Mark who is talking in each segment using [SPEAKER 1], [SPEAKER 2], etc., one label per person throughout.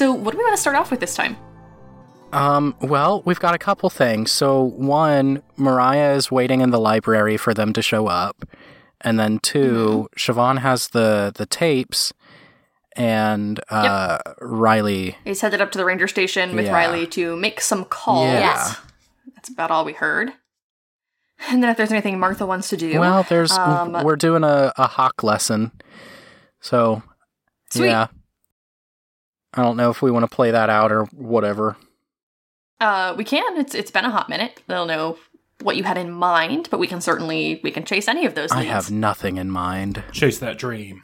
[SPEAKER 1] so what do we want to start off with this time?
[SPEAKER 2] Um, well, we've got a couple things. So, one, Moriah is waiting in the library for them to show up. And then 2 Siobhan has the the tapes and uh Riley
[SPEAKER 1] He's headed up to the ranger station with
[SPEAKER 2] Yeah.
[SPEAKER 1] Riley to make some calls.
[SPEAKER 2] Yeah.
[SPEAKER 3] Yes.
[SPEAKER 1] That's about all we heard. And then if there's anything Martha wants to do.
[SPEAKER 2] Well, there's
[SPEAKER 1] Um,
[SPEAKER 2] we're doing a, a hawk lesson. So
[SPEAKER 1] Sweet.
[SPEAKER 2] yeah. I don't know if we want to play that out or whatever.
[SPEAKER 1] Uh, we can. It's it's been a hot minute. They'll know what you had in mind, but we can certainly we can chase any of those
[SPEAKER 2] I
[SPEAKER 1] leads.
[SPEAKER 2] have nothing in mind.
[SPEAKER 4] Chase that dream.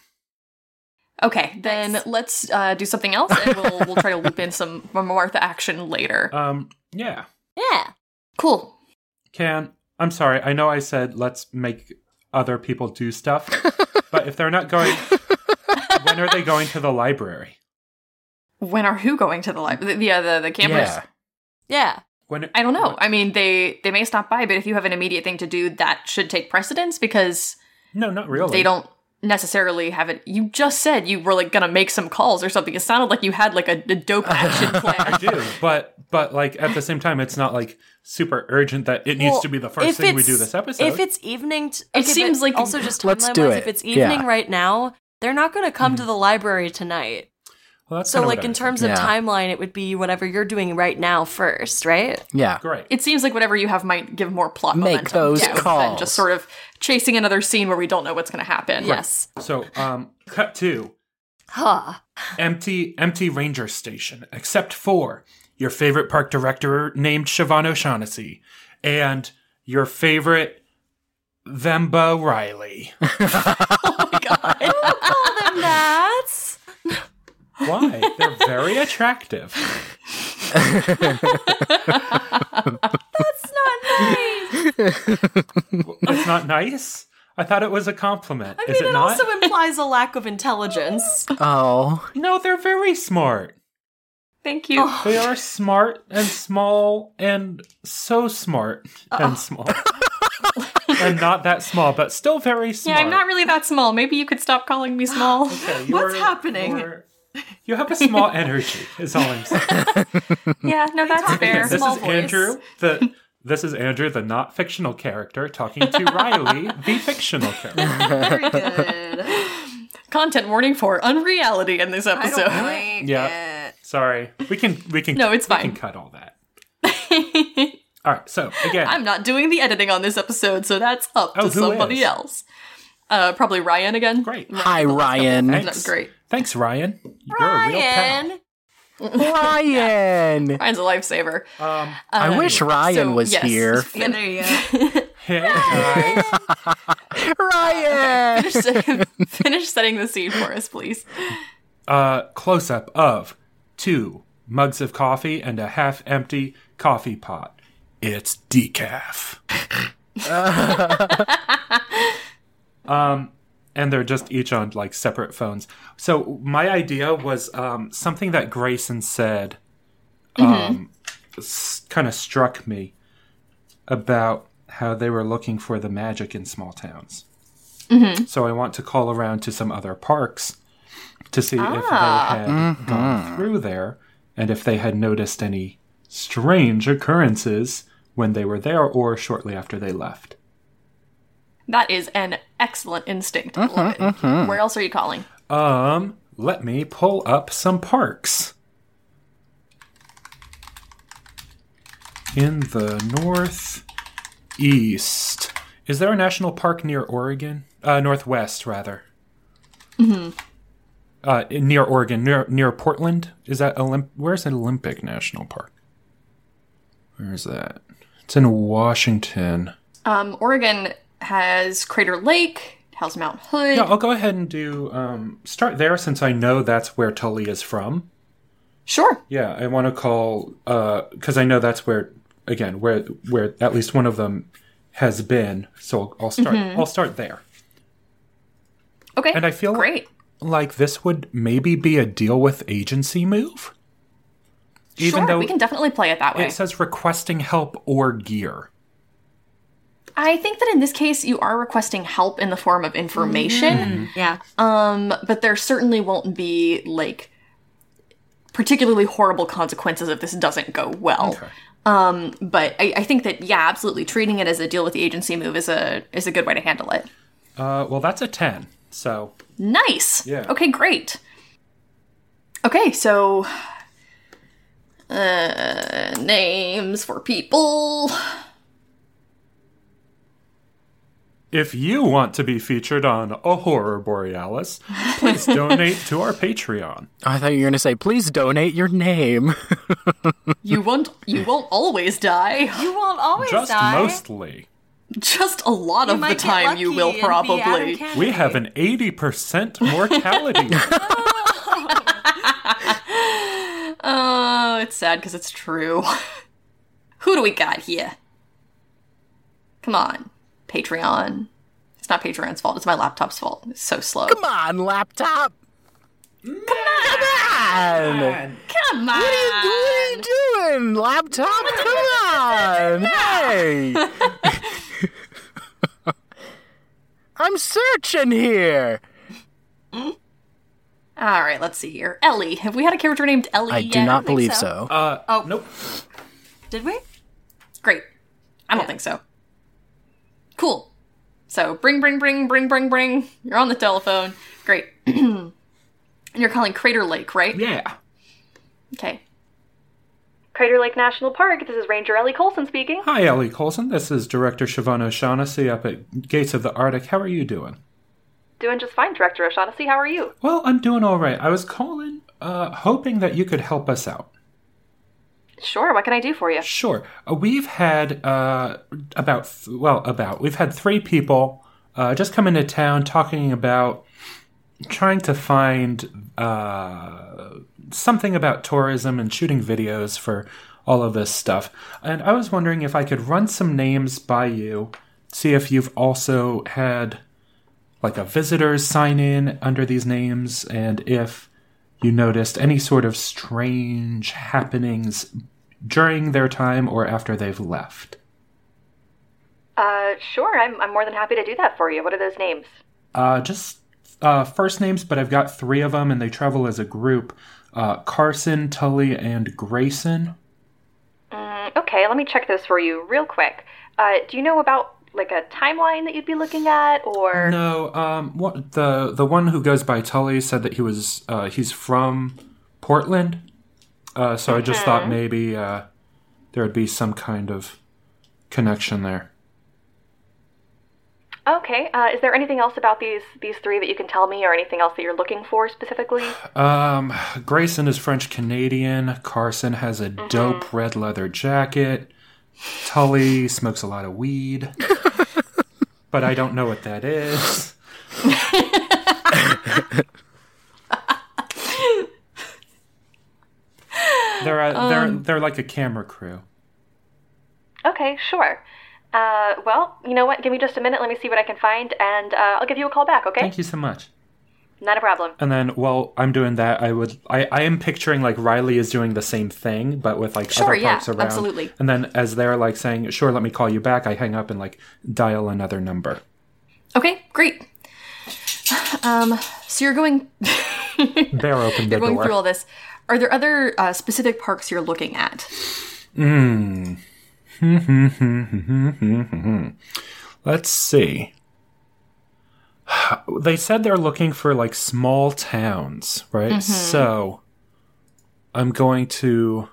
[SPEAKER 1] Okay, then let's uh, do something else, and we'll we'll try to loop in some Martha action later.
[SPEAKER 4] Um, yeah.
[SPEAKER 3] Yeah.
[SPEAKER 1] Cool.
[SPEAKER 4] Can I'm sorry. I know I said let's make other people do stuff, but if they're not going, when are they going to the library?
[SPEAKER 1] When are who going to the library? The, the, uh, the the campers.
[SPEAKER 2] Yeah.
[SPEAKER 3] Yeah.
[SPEAKER 4] When
[SPEAKER 1] I don't know. I mean, they they may stop by, but if you have an immediate thing to do, that should take precedence because
[SPEAKER 4] No, not really.
[SPEAKER 1] they don't necessarily have it. You just said you were like gonna make some calls or something. It sounded like you had like a, a dope action plan.
[SPEAKER 4] I do, but but like at the same time, it's not like super urgent that it needs
[SPEAKER 3] Well,
[SPEAKER 4] to be the first thing we do this episode.
[SPEAKER 3] If it's evening, t-
[SPEAKER 1] It
[SPEAKER 3] okay,
[SPEAKER 1] seems like-
[SPEAKER 3] also just
[SPEAKER 2] Let's
[SPEAKER 3] timeline
[SPEAKER 2] do
[SPEAKER 3] wise,
[SPEAKER 2] it.
[SPEAKER 3] If it's evening
[SPEAKER 2] Yeah.
[SPEAKER 3] right now, they're not going to come to mm-hmm. the library tonight.
[SPEAKER 4] Well, that's
[SPEAKER 3] So, like in terms
[SPEAKER 2] Yeah.
[SPEAKER 3] of timeline, it would be whatever you're doing right now first, right?
[SPEAKER 2] Yeah.
[SPEAKER 4] great.
[SPEAKER 1] It seems like whatever you have might give more plot
[SPEAKER 2] Make
[SPEAKER 1] momentum.
[SPEAKER 2] those
[SPEAKER 1] yeah, Than
[SPEAKER 2] calls.
[SPEAKER 1] just sort of chasing another scene where we don't know what's going to happen.
[SPEAKER 3] Yes.
[SPEAKER 4] So, um, cut to
[SPEAKER 3] Huh.
[SPEAKER 4] empty, empty ranger station, except for your favorite park director named Siobhan O'Shaughnessy and your favorite Vemba Riley.
[SPEAKER 1] Oh my god.
[SPEAKER 3] Don't Call them that.
[SPEAKER 4] Why? They're very attractive.
[SPEAKER 3] That's not nice.
[SPEAKER 4] That's not nice. I thought it was a compliment.
[SPEAKER 3] I
[SPEAKER 4] Is
[SPEAKER 3] mean,
[SPEAKER 4] it
[SPEAKER 3] it
[SPEAKER 4] not?
[SPEAKER 3] also implies a lack of intelligence.
[SPEAKER 2] Oh.
[SPEAKER 4] no, they're very smart.
[SPEAKER 1] Thank you.
[SPEAKER 4] They are smart and small and so smart and oh. small. and not that small, but still very
[SPEAKER 1] small.
[SPEAKER 4] yeah.
[SPEAKER 1] I'm not really that small. Maybe you could stop calling me small.
[SPEAKER 4] Okay,
[SPEAKER 3] What's
[SPEAKER 4] you're-
[SPEAKER 3] happening?
[SPEAKER 4] you're- You have a small energy, is all I'm saying.
[SPEAKER 1] yeah, no, that's
[SPEAKER 3] talking
[SPEAKER 1] fair.
[SPEAKER 4] This
[SPEAKER 3] Small
[SPEAKER 4] is
[SPEAKER 3] voice.
[SPEAKER 4] Andrew, the this is Andrew, the not fictional character, talking to Riley, the fictional character.
[SPEAKER 3] Very good.
[SPEAKER 1] Content warning for unreality in this episode.
[SPEAKER 3] like
[SPEAKER 4] Yeah. Sorry, we can we can
[SPEAKER 1] No, it's
[SPEAKER 4] we
[SPEAKER 1] fine.
[SPEAKER 4] can cut all that. All right, so again,
[SPEAKER 1] I'm not doing the editing on this episode, so that's up to
[SPEAKER 4] Oh, who
[SPEAKER 1] somebody
[SPEAKER 4] is?
[SPEAKER 1] else. Uh, probably Ryan again.
[SPEAKER 4] great.
[SPEAKER 2] Hi, Ryan.
[SPEAKER 1] That's great.
[SPEAKER 4] Thanks, Ryan. You're a real pal.
[SPEAKER 3] Ryan.
[SPEAKER 2] Ryan.
[SPEAKER 1] Ryan's a lifesaver.
[SPEAKER 4] Um,
[SPEAKER 2] I wish Ryan
[SPEAKER 1] so,
[SPEAKER 2] was
[SPEAKER 1] yes.
[SPEAKER 2] here.
[SPEAKER 3] Yeah, there you go.
[SPEAKER 4] hey guys.
[SPEAKER 2] Ryan.
[SPEAKER 1] finish, setting, finish setting the scene for us, please.
[SPEAKER 4] uh, close up of two mugs of coffee and a half empty coffee pot. It's decaf. um, and they're just each on like separate phones. So my idea was um, something that Grayson said um, kind of struck me about how they were looking for the magic in small towns. So I want to call around to some other parks to see if they had gone through there and if they had noticed any strange occurrences when they were there or shortly after they left.
[SPEAKER 1] That is an excellent instinct. I love it. Where else are you calling?
[SPEAKER 4] Um, let me pull up some parks. In the northeast. Is there a national park near Oregon? Uh, northwest, rather. Mm-hmm. Uh, near Oregon, near near Portland. Is that Olymp? Where's Olympic National Park? Where is that? It's in Washington.
[SPEAKER 1] Um, Oregon has Crater Lake, has Mount Hood.
[SPEAKER 4] Yeah, I'll go ahead and do um, start there since I know that's where Tully is from.
[SPEAKER 1] Sure.
[SPEAKER 4] Yeah, I want to call because I know that's where again where where at least one of them has been. So I'll start. I'll start there.
[SPEAKER 1] Okay.
[SPEAKER 4] And I feel
[SPEAKER 1] great.
[SPEAKER 4] like this would maybe be a deal with agency move. Even
[SPEAKER 1] sure,
[SPEAKER 4] though
[SPEAKER 1] we can definitely play it that way.
[SPEAKER 4] it says requesting help or gear.
[SPEAKER 1] I think that in this case, you are requesting help in the form of information.
[SPEAKER 3] Yeah.
[SPEAKER 1] Um, but there certainly won't be like particularly horrible consequences if this doesn't go well.
[SPEAKER 4] Okay.
[SPEAKER 1] Um, but I, I think that yeah, absolutely, treating it as a deal with the agency move is a is a good way to handle it.
[SPEAKER 4] Uh, well, that's a 10. So,
[SPEAKER 1] Nice.
[SPEAKER 4] Yeah.
[SPEAKER 1] Okay, great. Okay, so uh names for people.
[SPEAKER 4] If you want to be featured on A Horror Borealis, please donate to our Patreon.
[SPEAKER 2] Oh, I thought you were going to say, please donate your name.
[SPEAKER 1] You won't you won't always die.
[SPEAKER 3] You won't always
[SPEAKER 4] Just
[SPEAKER 3] die.
[SPEAKER 4] mostly.
[SPEAKER 1] Just a lot of the time you will
[SPEAKER 3] and be Adam
[SPEAKER 1] probably.
[SPEAKER 4] We have an 80% mortality.
[SPEAKER 1] Oh, it's sad because it's true. Who do we got here? Come on, Patreon. It's not Patreon's fault. It's my laptop's fault. It's so slow.
[SPEAKER 2] Come on, laptop. Come on. Come on.
[SPEAKER 1] Come on.
[SPEAKER 2] What are you doing, laptop? Come on. Hey. I'm searching here.
[SPEAKER 1] All right, let's see here. Ellie. Have we had a character named Ellie
[SPEAKER 2] I
[SPEAKER 1] yet?
[SPEAKER 2] do not
[SPEAKER 3] think
[SPEAKER 2] believe
[SPEAKER 3] so.
[SPEAKER 2] so.
[SPEAKER 4] Uh,
[SPEAKER 3] Oh.
[SPEAKER 4] nope.
[SPEAKER 3] Did we?
[SPEAKER 1] Great. I don't think so. Cool. So bring, bring, bring, bring, bring, bring. You're on the telephone. Great. and you're calling Crater Lake, right?
[SPEAKER 4] Yeah.
[SPEAKER 1] Okay. Crater Lake National Park. This is Ranger Ellie Colson speaking.
[SPEAKER 4] Hi, Ellie Colson. This is Director Siobhan O'Shaughnessy up at Gates of the Arctic. How are you doing?
[SPEAKER 1] Doing just fine, Director O'Shaughnessy. How are you?
[SPEAKER 4] Well, I'm doing all right. I was calling, uh, hoping that you could help us out.
[SPEAKER 1] Sure. What can I do for you?
[SPEAKER 4] Sure. Uh, we've had uh, about, well, about, we've had three people uh, just come into town talking about trying to find uh, something about tourism and shooting videos for all of this stuff. And I was wondering if I could run some names by you, see if you've also had like a visitors sign in under these names, and if you noticed any sort of strange happenings during their time or after they've left.
[SPEAKER 1] Uh, sure. I'm, I'm more than happy to do that for you. What are those names?
[SPEAKER 4] Uh, just uh, first names, but I've got three of them, and they travel as a group. Uh, Carson, Tully, and Grayson.
[SPEAKER 1] Mm, okay, let me check those for you real quick. Uh, do you know about like a timeline that you'd be looking at, or
[SPEAKER 4] No, um, what the the one who goes by Tully said that he was uh, he's from Portland. Uh, so I just thought maybe uh, there would be some kind of connection there.
[SPEAKER 1] okay? Uh, is there anything else about these these three that you can tell me, or anything else that you're looking for specifically?
[SPEAKER 4] Um, Grayson is French Canadian. Carson has a dope red leather jacket. Tully smokes a lot of weed, but I don't know what that is. they're a, they're they're like a camera crew.
[SPEAKER 1] Okay, sure. Uh, well, you know what? Give me just a minute. Let me see what I can find, and uh, I'll give you a call back. Okay?
[SPEAKER 4] Thank you so much.
[SPEAKER 1] Not a problem.
[SPEAKER 4] And then while I'm doing that, I would I, I am picturing like Riley is doing the same thing, but with like
[SPEAKER 1] Sure,
[SPEAKER 4] other
[SPEAKER 1] yeah,
[SPEAKER 4] parks around.
[SPEAKER 1] absolutely.
[SPEAKER 4] And then as they're like saying, "Sure, let me call you back," I hang up and like dial another number.
[SPEAKER 1] Okay, great. Um, so you're going
[SPEAKER 4] They're open the
[SPEAKER 1] you're going
[SPEAKER 4] door.
[SPEAKER 1] through all this. Are there other uh, specific parks you're looking at?
[SPEAKER 4] Let's see. They said they're looking for like small towns, right?
[SPEAKER 1] Mm-hmm.
[SPEAKER 4] So I'm going to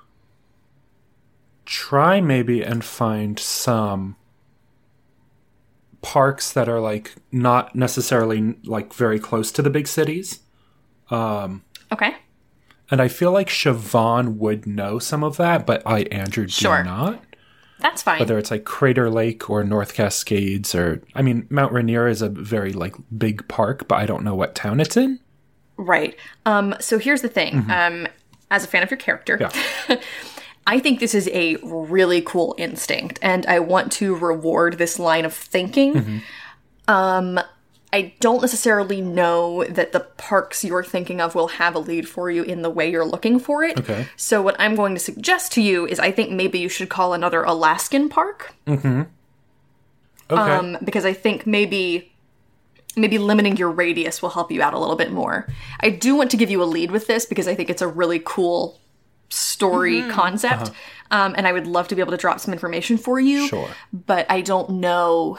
[SPEAKER 4] try maybe and find some parks that are like not necessarily like very close to the big cities.
[SPEAKER 1] Um, Okay.
[SPEAKER 4] And I feel like Siobhan would know some of that, but I, Andrew, do
[SPEAKER 1] Sure.
[SPEAKER 4] not.
[SPEAKER 1] That's fine.
[SPEAKER 4] whether it's like Crater Lake or North Cascades or I mean Mount Rainier is a very like big park, but I don't know what town it's in.
[SPEAKER 1] Right. Um, so here's the thing. Um, as a fan of your character,
[SPEAKER 4] Yeah.
[SPEAKER 1] I think this is a really cool instinct, and I want to reward this line of thinking. Um, I don't necessarily know that the parks you're thinking of will have a lead for you in the way you're looking for it.
[SPEAKER 4] Okay.
[SPEAKER 1] So what I'm going to suggest to you is I think maybe you should call another Alaskan park.
[SPEAKER 4] Okay.
[SPEAKER 1] Um, because I think maybe maybe limiting your radius will help you out a little bit more. I do want to give you a lead with this because I think it's a really cool story
[SPEAKER 2] Mm-hmm.
[SPEAKER 1] concept.
[SPEAKER 2] Uh-huh.
[SPEAKER 1] Um, and I would love to be able to drop some information for you.
[SPEAKER 4] Sure.
[SPEAKER 1] But I don't know.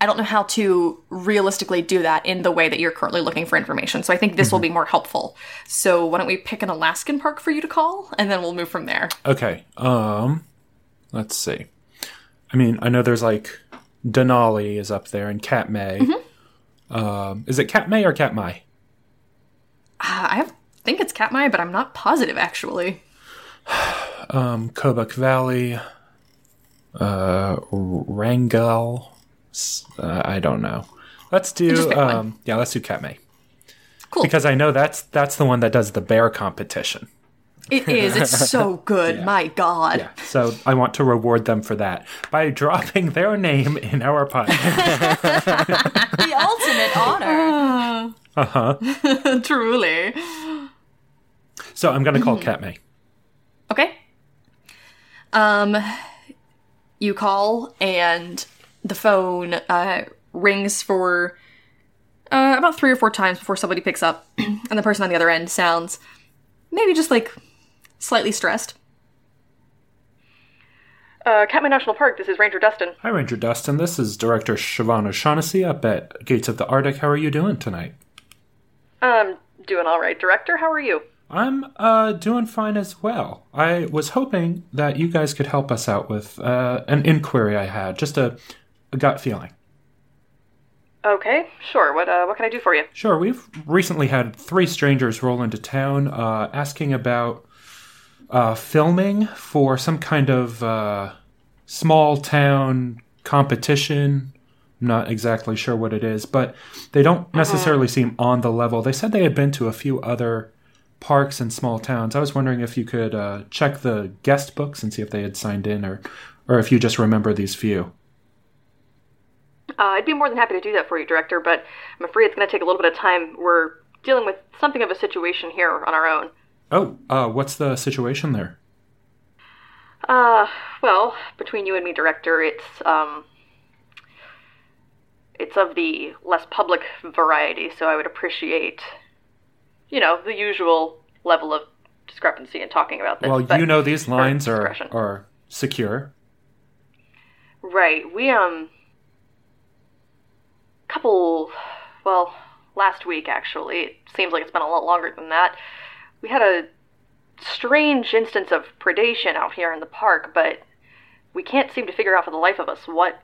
[SPEAKER 1] I don't know how to realistically do that in the way that you're currently looking for information. So I think this will be more helpful. So why don't we pick an Alaskan park for you to call, and then we'll move from there.
[SPEAKER 4] Okay. Um, let's see. I mean, I know there's like Denali is up there and Katmai. Um, is it Katmai or Katmai?
[SPEAKER 1] Uh, I have, think it's Katmai, but I'm not positive actually.
[SPEAKER 4] Um, Kobuk Valley, uh, Wrangell. Uh, I don't know. Let's do
[SPEAKER 1] Just pick one.
[SPEAKER 4] um, yeah, let's do Katmai.
[SPEAKER 1] Cool.
[SPEAKER 4] Because I know that's that's the one that does the bear competition.
[SPEAKER 1] It is. It's so good. My God.
[SPEAKER 4] Yeah. So I want to reward them for that by dropping their name in our podcast.
[SPEAKER 3] the ultimate honor. Uh huh.
[SPEAKER 1] Truly.
[SPEAKER 4] so I'm gonna call Katmai.
[SPEAKER 1] Okay. Um, you call and the phone uh, rings for uh, about three or four times before somebody picks up, and the person on the other end sounds maybe just like slightly stressed. Uh, Katmai National Park. This is Ranger Dustin.
[SPEAKER 4] Hi, Ranger Dustin. This is Director Siobhan O'Shaughnessy up at Gates of the Arctic. How are you doing tonight?
[SPEAKER 1] Um, doing all right, Director. How are you?
[SPEAKER 4] I'm uh, doing fine as well. I was hoping that you guys could help us out with uh, an inquiry I had, just a, a gut feeling.
[SPEAKER 1] Okay, sure. What uh, what can I do for you?
[SPEAKER 4] Sure, we've recently had three strangers roll into town uh, asking about uh, filming for some kind of uh, small town competition. I'm not exactly sure what it is, but they don't necessarily seem on the level. They said they had been to a few other parks and small towns. I was wondering if you could uh, check the guest books and see if they had signed in, or or if you just remember these few.
[SPEAKER 1] Uh, I'd be more than happy to do that for you, Director, but I'm afraid it's going to take a little bit of time. We're dealing with something of a situation here on our own.
[SPEAKER 4] Oh, uh, what's the situation there?
[SPEAKER 1] Uh, well, between you and me, Director, it's, um. It's of the less public variety, so I would appreciate, you know, the usual level of discrepancy in talking about this.
[SPEAKER 4] Well, you know these lines are are secure.
[SPEAKER 1] Right. We um couple well, last week actually. It seems like it's been a lot longer than that. We had a strange instance of predation out here in the park, but we can't seem to figure out for the life of us what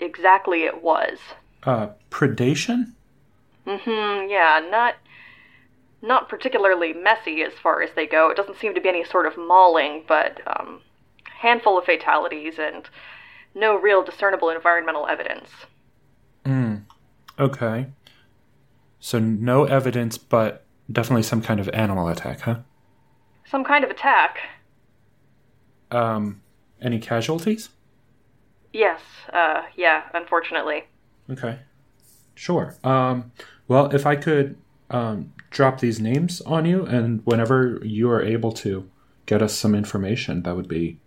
[SPEAKER 1] exactly it was.
[SPEAKER 4] Uh, predation?
[SPEAKER 1] Hmm, yeah, not not particularly messy as far as they go. It doesn't seem to be any sort of mauling, but um handful of fatalities and no real discernible environmental evidence.
[SPEAKER 4] Okay. So no evidence, but definitely some kind of animal attack, huh?
[SPEAKER 1] Some kind of attack.
[SPEAKER 4] Um, any casualties?
[SPEAKER 1] Yes, uh, yeah, unfortunately.
[SPEAKER 4] Okay. Sure. Um, well, if I could um, drop these names on you, and whenever you are able to get us some information, that would be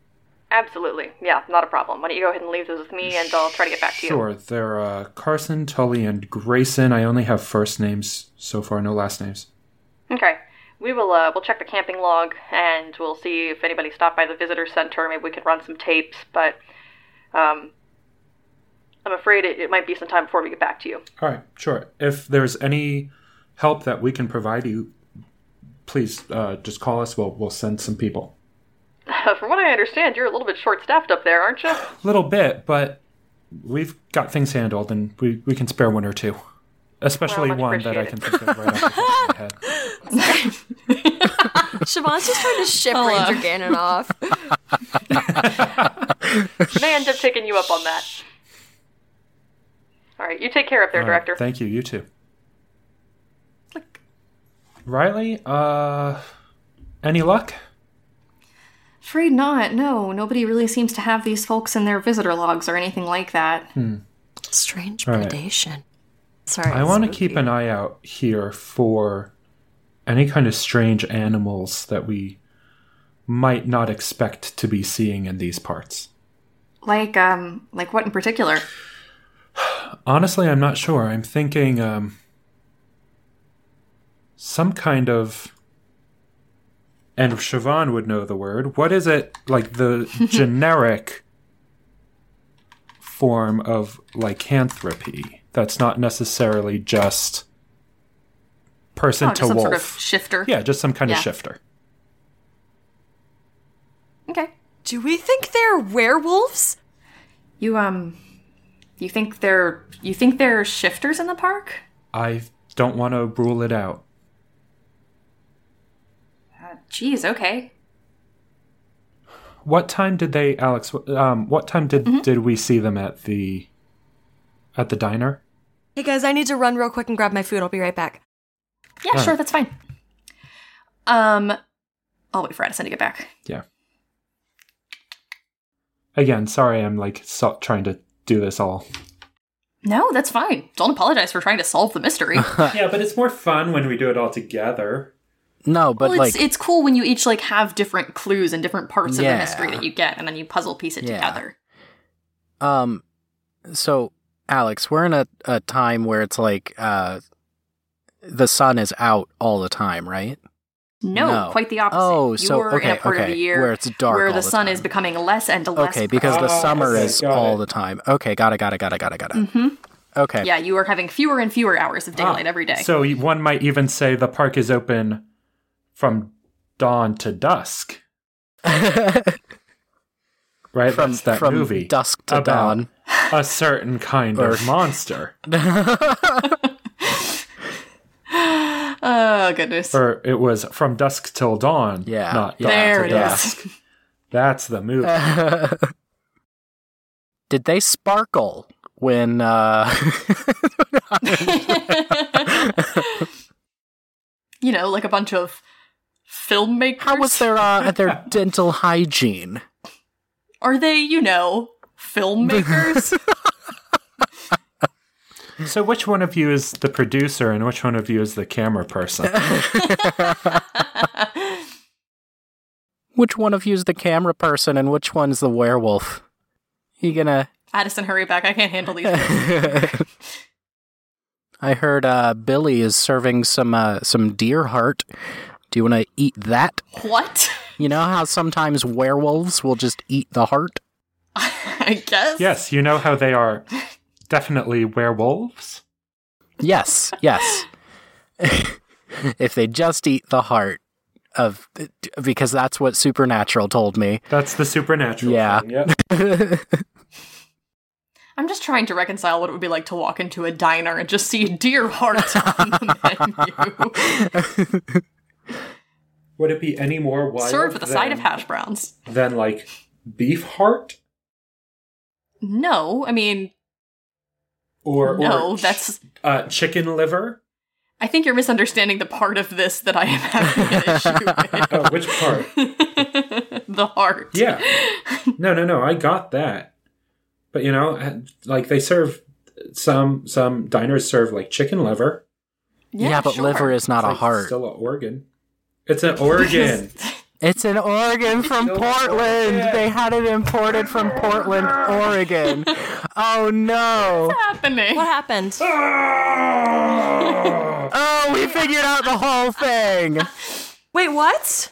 [SPEAKER 1] Absolutely. Yeah, not a problem. Why don't you go ahead and leave those with me and I'll try to get back to you.
[SPEAKER 4] sure. They're uh, Carson, Tully, and Grayson. I only have first names so far, no last names.
[SPEAKER 1] Okay. We will uh we'll check the camping log and we'll see if anybody stopped by the visitor center. Maybe we can run some tapes, but um I'm afraid it, it might be some time before we get back to you.
[SPEAKER 4] All right, sure. If there's any help that we can provide you, please uh, just call us. We'll we'll send some people.
[SPEAKER 1] From what I understand, you're a little bit short staffed up there, aren't you?
[SPEAKER 4] A little bit, but we've got things handled, and we we can spare one or two, especially
[SPEAKER 1] Well,
[SPEAKER 4] one that I can think of right off the top of my head.
[SPEAKER 3] Siobhan's just trying to ship
[SPEAKER 1] Hello.
[SPEAKER 3] Ranger Ganon off.
[SPEAKER 1] May end up taking you up on that. Alright, you take care up there,
[SPEAKER 4] All right,
[SPEAKER 1] Director.
[SPEAKER 4] thank you. You too. Riley, uh, any luck?
[SPEAKER 1] Afraid not. No, nobody really seems to have these folks in their visitor logs or anything like that.
[SPEAKER 3] Strange
[SPEAKER 4] right.
[SPEAKER 3] predation. Sorry.
[SPEAKER 4] I want to keep an eye out here for any kind of strange animals that we might not expect to be seeing in these parts.
[SPEAKER 1] Like, um, like what in particular?
[SPEAKER 4] honestly, I'm not sure. I'm thinking um, some kind of. And Siobhan would know the word. What is it like the generic form of lycanthropy? That's not necessarily just person
[SPEAKER 1] Oh,
[SPEAKER 4] to
[SPEAKER 1] just some
[SPEAKER 4] wolf.
[SPEAKER 1] sort of shifter.
[SPEAKER 4] yeah, just some kind
[SPEAKER 1] Yeah.
[SPEAKER 4] of shifter.
[SPEAKER 1] Okay.
[SPEAKER 3] Do we think they're werewolves?
[SPEAKER 1] You um, you think they're you think they're shifters in the park?
[SPEAKER 4] I don't want to rule it out.
[SPEAKER 1] Geez, okay.
[SPEAKER 4] What time did they, Alex? Um, what time did
[SPEAKER 1] Mm-hmm.
[SPEAKER 4] did we see them at the at the diner?
[SPEAKER 3] Hey guys, I need to run real quick and grab my food. I'll be right back.
[SPEAKER 1] Yeah, sure, that's fine. Um, I'll wait for Addison to get back.
[SPEAKER 4] Yeah. Again, sorry, I'm like so- trying to do this all.
[SPEAKER 1] No, that's fine. Don't apologize for trying to solve the mystery.
[SPEAKER 4] yeah, but it's more fun when we do it all together.
[SPEAKER 2] No, but
[SPEAKER 1] well, it's
[SPEAKER 2] like
[SPEAKER 1] it's cool when you each like have different clues and different parts of
[SPEAKER 2] Yeah.
[SPEAKER 1] the mystery that you get, and then you puzzle piece it
[SPEAKER 2] Yeah.
[SPEAKER 1] together.
[SPEAKER 2] um so Alex, we're in a, a time where it's like uh the sun is out all the time, right?
[SPEAKER 1] No,
[SPEAKER 2] No.
[SPEAKER 1] quite the opposite.
[SPEAKER 2] Oh, so-
[SPEAKER 1] You're in a
[SPEAKER 2] okay,
[SPEAKER 1] part of
[SPEAKER 2] okay,
[SPEAKER 1] the year
[SPEAKER 2] where it's dark
[SPEAKER 1] where the,
[SPEAKER 2] the
[SPEAKER 1] sun
[SPEAKER 2] time.
[SPEAKER 1] is becoming less and less.
[SPEAKER 2] Okay, because the
[SPEAKER 4] Oh,
[SPEAKER 2] summer
[SPEAKER 4] okay,
[SPEAKER 2] is all
[SPEAKER 4] it.
[SPEAKER 2] the time. Okay, got it, got it, got it, got it, got it.
[SPEAKER 1] hmm
[SPEAKER 2] Okay.
[SPEAKER 1] Yeah, you are having fewer and fewer hours of daylight
[SPEAKER 4] Ah,
[SPEAKER 1] every day.
[SPEAKER 4] So one might even say the park is open from dawn to dusk. Right?
[SPEAKER 2] from
[SPEAKER 4] That's that
[SPEAKER 2] from
[SPEAKER 4] movie.
[SPEAKER 2] dusk to
[SPEAKER 4] about
[SPEAKER 2] dawn.
[SPEAKER 4] a certain kind
[SPEAKER 2] Or-
[SPEAKER 4] of monster.
[SPEAKER 1] oh goodness.
[SPEAKER 4] Or it was from dusk till dawn.
[SPEAKER 2] Yeah,
[SPEAKER 4] Not dawn
[SPEAKER 1] there
[SPEAKER 4] to
[SPEAKER 1] it
[SPEAKER 4] dusk.
[SPEAKER 1] is.
[SPEAKER 4] That's the movie.
[SPEAKER 2] Did they sparkle when uh
[SPEAKER 1] you know, like a bunch of filmmakers.
[SPEAKER 2] how was their uh their dental hygiene?
[SPEAKER 1] Are they, you know, filmmakers?
[SPEAKER 4] So which one of you is the producer and which one of you is the camera person?
[SPEAKER 2] Which one of you is the camera person and which one's the werewolf? You gonna
[SPEAKER 1] Addison, hurry back. I can't handle these.
[SPEAKER 2] I heard uh Billy is serving some uh some deer heart. Do you wanna eat that?
[SPEAKER 1] what?
[SPEAKER 2] You know how sometimes werewolves will just eat the heart?
[SPEAKER 1] I guess.
[SPEAKER 4] yes, you know how they are definitely werewolves?
[SPEAKER 2] Yes, yes. if they just eat the heart of because that's what supernatural told me.
[SPEAKER 4] That's the supernatural
[SPEAKER 2] Yeah.
[SPEAKER 4] thing. Yep.
[SPEAKER 1] I'm just trying to reconcile what it would be like to walk into a diner and just see a deer heart on the menu.
[SPEAKER 4] Would it be any more wild
[SPEAKER 1] Served with a side of hash browns.
[SPEAKER 4] than like beef heart?
[SPEAKER 1] No, I mean,
[SPEAKER 4] Or
[SPEAKER 1] no,
[SPEAKER 4] or ch-
[SPEAKER 1] that's.
[SPEAKER 4] uh, chicken liver?
[SPEAKER 1] I think you're misunderstanding the part of this that I am having an issue with.
[SPEAKER 4] Oh, which part?
[SPEAKER 1] the heart.
[SPEAKER 4] Yeah. No, no, no. I got that. But you know, like they serve some some diners serve like chicken liver.
[SPEAKER 2] Yeah, but
[SPEAKER 1] sure.
[SPEAKER 2] liver is not
[SPEAKER 4] It's
[SPEAKER 2] a
[SPEAKER 4] like
[SPEAKER 2] heart.
[SPEAKER 4] Still an organ. It's an Oregon.
[SPEAKER 2] It's an Oregon from
[SPEAKER 4] Still
[SPEAKER 2] Portland.
[SPEAKER 4] Oregon.
[SPEAKER 2] They had it imported from Portland, Oregon. Oh no.
[SPEAKER 1] What's happening.
[SPEAKER 3] What happened?
[SPEAKER 2] Oh, we figured out the whole thing.
[SPEAKER 3] Wait, what?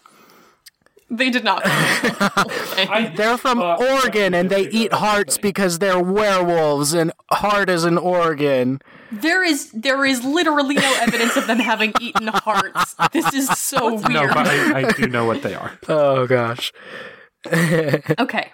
[SPEAKER 1] They did not.
[SPEAKER 4] I,
[SPEAKER 2] They're from
[SPEAKER 4] Uh,
[SPEAKER 2] Oregon and they eat hearts because they're werewolves and heart is an organ.
[SPEAKER 1] There is there is literally no evidence of them having eaten hearts. This is so weird.
[SPEAKER 4] no, but I, I do know what they are.
[SPEAKER 2] Oh gosh.
[SPEAKER 1] Okay.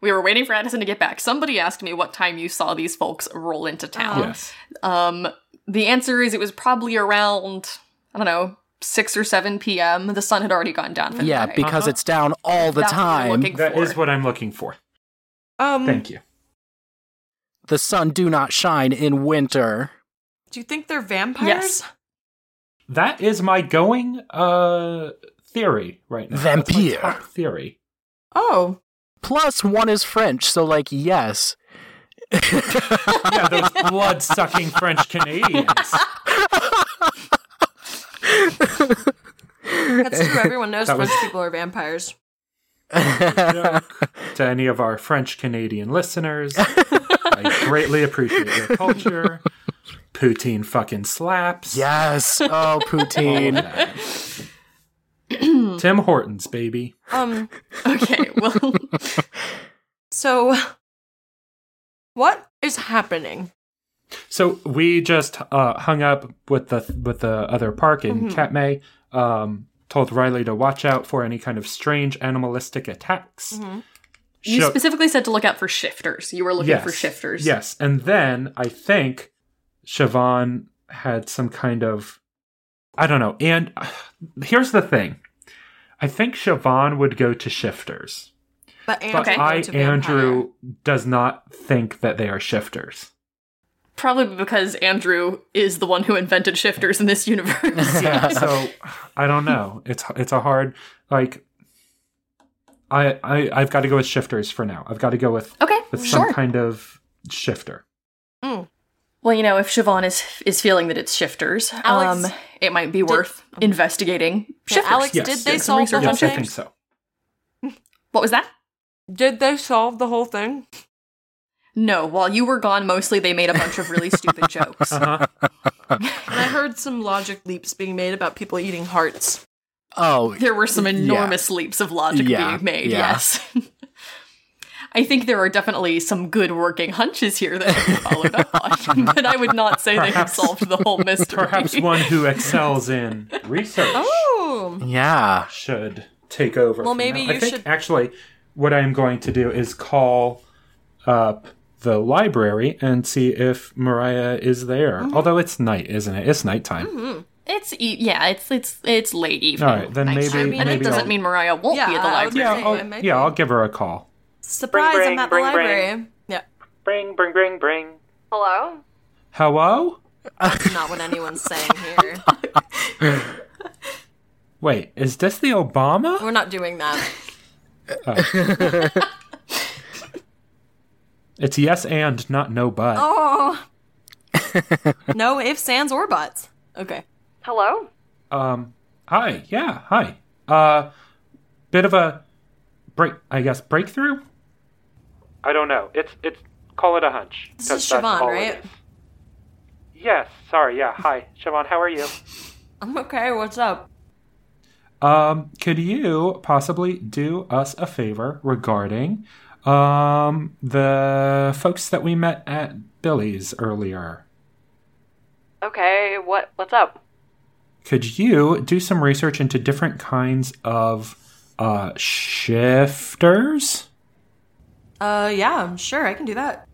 [SPEAKER 1] We were waiting for Addison to get back. Somebody asked me what time you saw these folks roll into town.
[SPEAKER 4] Yes.
[SPEAKER 1] Um, the answer is it was probably around, I don't know, 6 or 7 p.m. The sun had already gone down. For the
[SPEAKER 2] Yeah, because
[SPEAKER 4] Uh-huh.
[SPEAKER 2] it's down all the
[SPEAKER 1] That's what you're
[SPEAKER 2] time.
[SPEAKER 1] looking
[SPEAKER 4] That is
[SPEAKER 1] for.
[SPEAKER 4] what I'm looking for.
[SPEAKER 3] Um,
[SPEAKER 4] Thank you.
[SPEAKER 2] The sun do not shine in winter.
[SPEAKER 3] do you think they're vampires?
[SPEAKER 1] Yes.
[SPEAKER 4] That is my going uh theory right now. That's my
[SPEAKER 2] Vampire.
[SPEAKER 4] top theory.
[SPEAKER 3] Oh.
[SPEAKER 2] Plus, one is French, so like, yes.
[SPEAKER 4] Yeah, those blood sucking French Canadians.
[SPEAKER 3] That's true. Everyone knows
[SPEAKER 4] That was-
[SPEAKER 3] French people are vampires.
[SPEAKER 4] Joke to any of our French Canadian listeners. I greatly appreciate your culture. Poutine fucking slaps.
[SPEAKER 2] Yes. Oh, poutine.
[SPEAKER 4] Tim Hortons, baby.
[SPEAKER 3] Um,
[SPEAKER 1] Okay, well,
[SPEAKER 3] so what is happening?
[SPEAKER 4] So we just uh, hung up with the with the other park in Katmai. Um, told Riley to watch out for any kind of strange animalistic attacks.
[SPEAKER 1] you
[SPEAKER 4] Sho-
[SPEAKER 1] specifically said to look out for shifters. You were looking for shifters.
[SPEAKER 4] Yes, and then I think Siobhan had some kind of I don't know. And uh, here's the thing. I think Siobhan would go to shifters.
[SPEAKER 3] But
[SPEAKER 4] But
[SPEAKER 1] Okay.
[SPEAKER 4] I,
[SPEAKER 3] to vampire.
[SPEAKER 4] Andrew, does not think that they are shifters.
[SPEAKER 1] Probably because Andrew is the one who invented shifters in this universe.
[SPEAKER 4] so I don't know. It's it's a hard like. I I I've got to go with shifters for now. I've got to go with
[SPEAKER 1] okay,
[SPEAKER 4] with some kind of shifter.
[SPEAKER 1] Well, you know, if Siobhan is is feeling that it's shifters,
[SPEAKER 3] Alex,
[SPEAKER 1] um, it might be worth investigating
[SPEAKER 3] Yeah,
[SPEAKER 1] shifters.
[SPEAKER 3] Alex,
[SPEAKER 4] Yes,
[SPEAKER 3] did they
[SPEAKER 4] yes.
[SPEAKER 3] Solve the whole
[SPEAKER 1] on
[SPEAKER 4] Yes, I think so.
[SPEAKER 1] What was that?
[SPEAKER 3] Did they solve the whole thing?
[SPEAKER 1] No, while you were gone, mostly they made a bunch of really stupid jokes.
[SPEAKER 4] Uh-huh.
[SPEAKER 3] And I heard some logic leaps being made about people eating hearts.
[SPEAKER 2] Oh,
[SPEAKER 1] There were some enormous leaps of logic
[SPEAKER 2] Yeah,
[SPEAKER 1] being made,
[SPEAKER 2] yeah.
[SPEAKER 1] yes. I think there are definitely some good working hunches here that have been followed up on, but I would not say they have solved the whole mystery.
[SPEAKER 4] Perhaps one who excels in research
[SPEAKER 3] Oh,
[SPEAKER 2] yeah.
[SPEAKER 4] should take over.
[SPEAKER 3] Well, maybe
[SPEAKER 4] now. I
[SPEAKER 3] you
[SPEAKER 4] think
[SPEAKER 3] should-
[SPEAKER 4] actually what I am going to do is call up the library and see if Moriah is there.
[SPEAKER 3] Mm-hmm.
[SPEAKER 4] Although it's night, isn't it? It's nighttime.
[SPEAKER 1] It's e- yeah, it's it's it's late evening.
[SPEAKER 4] All right, then
[SPEAKER 1] I-
[SPEAKER 4] maybe
[SPEAKER 3] I mean,
[SPEAKER 1] and
[SPEAKER 4] maybe
[SPEAKER 1] it doesn't
[SPEAKER 4] I'll,
[SPEAKER 1] mean Moriah won't
[SPEAKER 3] Yeah,
[SPEAKER 1] be at the library.
[SPEAKER 4] yeah, I'll,
[SPEAKER 3] it
[SPEAKER 4] yeah. I'll give her a call.
[SPEAKER 3] surprise!
[SPEAKER 5] bring,
[SPEAKER 3] I'm at the
[SPEAKER 5] bring, bring.
[SPEAKER 3] library. Yeah,
[SPEAKER 5] Bring, bring, bring, bring.
[SPEAKER 3] hello.
[SPEAKER 4] Hello?
[SPEAKER 3] That's not what anyone's saying here.
[SPEAKER 4] Wait, is this the Obama?
[SPEAKER 3] We're not doing that.
[SPEAKER 4] It's yes and not no but.
[SPEAKER 3] Oh, no ifs, ands, or buts. Okay.
[SPEAKER 5] Hello?
[SPEAKER 4] Um, hi, yeah, hi. Uh, bit of a break, I guess, breakthrough? I don't know. It's, it's, call it a hunch.
[SPEAKER 3] This
[SPEAKER 4] 'cause
[SPEAKER 3] is
[SPEAKER 4] that's
[SPEAKER 3] Siobhan,
[SPEAKER 4] all it
[SPEAKER 3] right?
[SPEAKER 4] is. Yes, sorry, yeah, hi. Siobhan, how are you?
[SPEAKER 3] I'm okay. What's up?
[SPEAKER 4] Um, could you possibly do us a favor regarding, um, the folks that we met at Billy's earlier?
[SPEAKER 5] Okay, what what's up?
[SPEAKER 4] Could you do some research into different kinds of, uh, shifters?
[SPEAKER 3] Uh, yeah, sure, I can do that.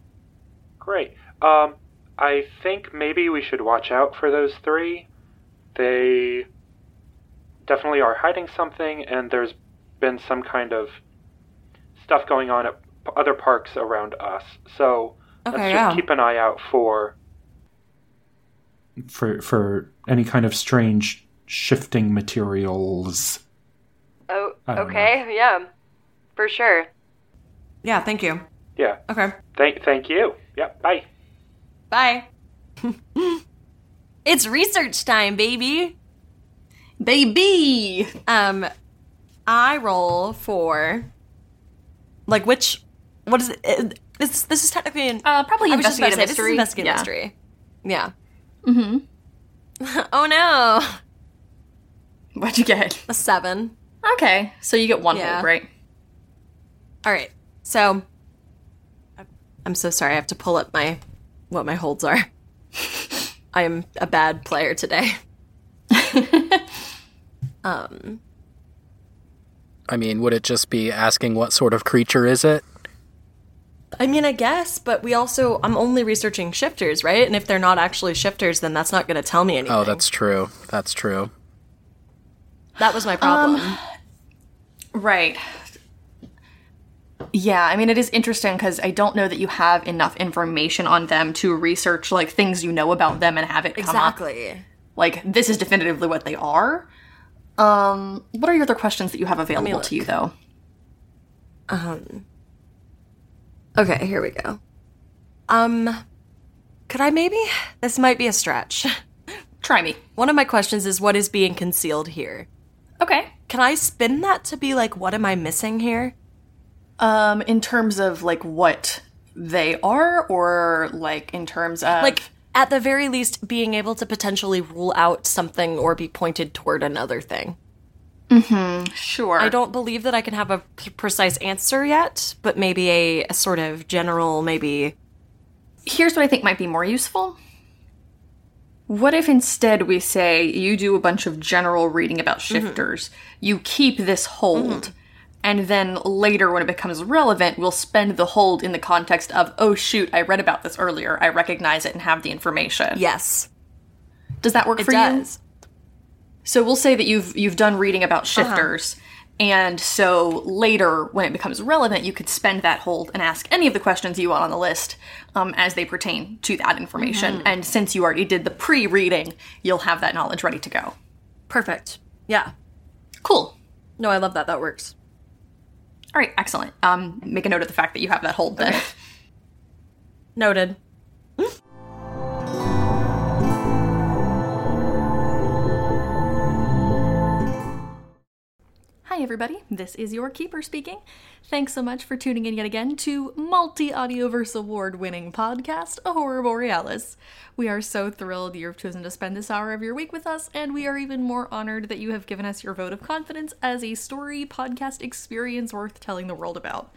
[SPEAKER 4] Great. Um, I think maybe we should watch out for those three. They definitely are hiding something, and there's been some kind of stuff going on at other parks around us. So let's just
[SPEAKER 3] yeah.
[SPEAKER 4] keep an eye out for for for any kind of strange shifting materials.
[SPEAKER 5] Oh,
[SPEAKER 4] I don't
[SPEAKER 5] okay, yeah. For sure.
[SPEAKER 3] Yeah, thank you.
[SPEAKER 4] Yeah.
[SPEAKER 3] Okay.
[SPEAKER 4] Thank thank you. Yep. Bye.
[SPEAKER 3] Bye. it's research time, baby.
[SPEAKER 1] Baby!
[SPEAKER 3] Um, I roll for like which what is it? This this is technically an
[SPEAKER 1] Uh, probably
[SPEAKER 3] I just about
[SPEAKER 1] investigative
[SPEAKER 3] say,
[SPEAKER 1] mystery.
[SPEAKER 3] This is investigative
[SPEAKER 1] yeah.
[SPEAKER 3] mystery. Yeah. oh no,
[SPEAKER 1] What'd you get?
[SPEAKER 3] a seven.
[SPEAKER 1] Okay, so you get one
[SPEAKER 3] Yeah.
[SPEAKER 1] hold, right?
[SPEAKER 3] All right. So I'm so sorry. I have to pull up my what my holds are. I am a bad player today. um.
[SPEAKER 2] I mean, would it just be asking what sort of creature is it?
[SPEAKER 3] I mean, I guess, but we also I'm only researching shifters, right? And if they're not actually shifters, then that's not going to tell me oh, anything.
[SPEAKER 2] Oh, that's true. That's true.
[SPEAKER 3] that was my problem.
[SPEAKER 1] Um, right. Yeah, I mean, it is interesting because I don't know that you have enough information on them to research like things you know about them and have it come up.
[SPEAKER 3] exactly.
[SPEAKER 1] Like this is definitively what they are. Um, what are your other questions that you have available to you though?
[SPEAKER 3] Um. Okay, here we go. Um, could I maybe? This might be a stretch.
[SPEAKER 1] Try me.
[SPEAKER 3] One of my questions is what is being concealed here.
[SPEAKER 1] Okay.
[SPEAKER 3] can I spin that to be like, what am I missing here?
[SPEAKER 1] Um, in terms of like what they are, or like in terms of
[SPEAKER 3] Like, at the very least, being able to potentially rule out something or be pointed toward another thing. Mm-hmm.
[SPEAKER 1] Sure.
[SPEAKER 3] I don't believe that I can have a p- precise answer yet, but maybe a, a sort of general, maybe.
[SPEAKER 1] Here's what I think might be more useful. What if instead we say you do a bunch of general reading about shifters, you keep this hold, and then later when it becomes relevant, we'll spend the hold in the context of, oh shoot, I read about this earlier, I recognize it and have the information.
[SPEAKER 3] Yes,
[SPEAKER 1] Does that work
[SPEAKER 3] it
[SPEAKER 1] for you?
[SPEAKER 3] does.
[SPEAKER 1] So we'll say that you've you've done reading about shifters, and so later when it becomes relevant, you could spend that hold and ask any of the questions you want on the list um, as they pertain to that information. And since you already did the pre-reading, you'll have that knowledge ready to go.
[SPEAKER 3] Perfect. Yeah.
[SPEAKER 1] Cool.
[SPEAKER 3] No, I love that. That works.
[SPEAKER 1] All right, excellent. Um, make a note of the fact that you have that hold then.
[SPEAKER 3] Noted.
[SPEAKER 1] Hi, everybody. This is your keeper speaking. Thanks so much for tuning in yet again to multi Audioverse Award winning podcast, A Horror Borealis. We are so thrilled you've chosen to spend this hour of your week with us, and we are even more honored that you have given us your vote of confidence as a story podcast experience worth telling the world about.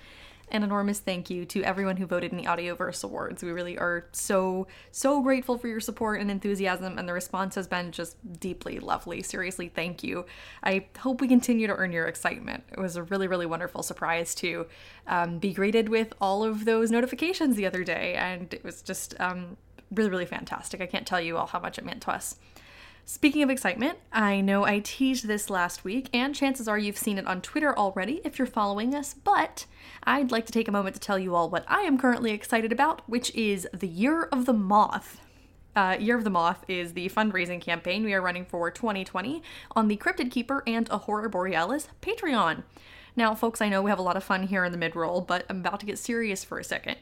[SPEAKER 1] An enormous thank you to everyone who voted in the Audioverse Awards. We really are so, so grateful for your support and enthusiasm, and the response has been just deeply lovely. Seriously, thank you. I hope we continue to earn your excitement. It was a really, really wonderful surprise to um, be greeted with all of those notifications the other day, and it was just um, really, really fantastic. I can't tell you all how much it meant to us. Speaking of excitement, I know I teased this last week, and chances are you've seen it on Twitter already if you're following us, but I'd like to take a moment to tell you all what I am currently excited about, which is the Year of the Moth. Uh, Year of the Moth is the fundraising campaign we are running for 2020 on the Cryptid Keeper and a Horror Borealis Patreon. Now, folks, I know we have a lot of fun here in the mid roll, but I'm about to get serious for a second.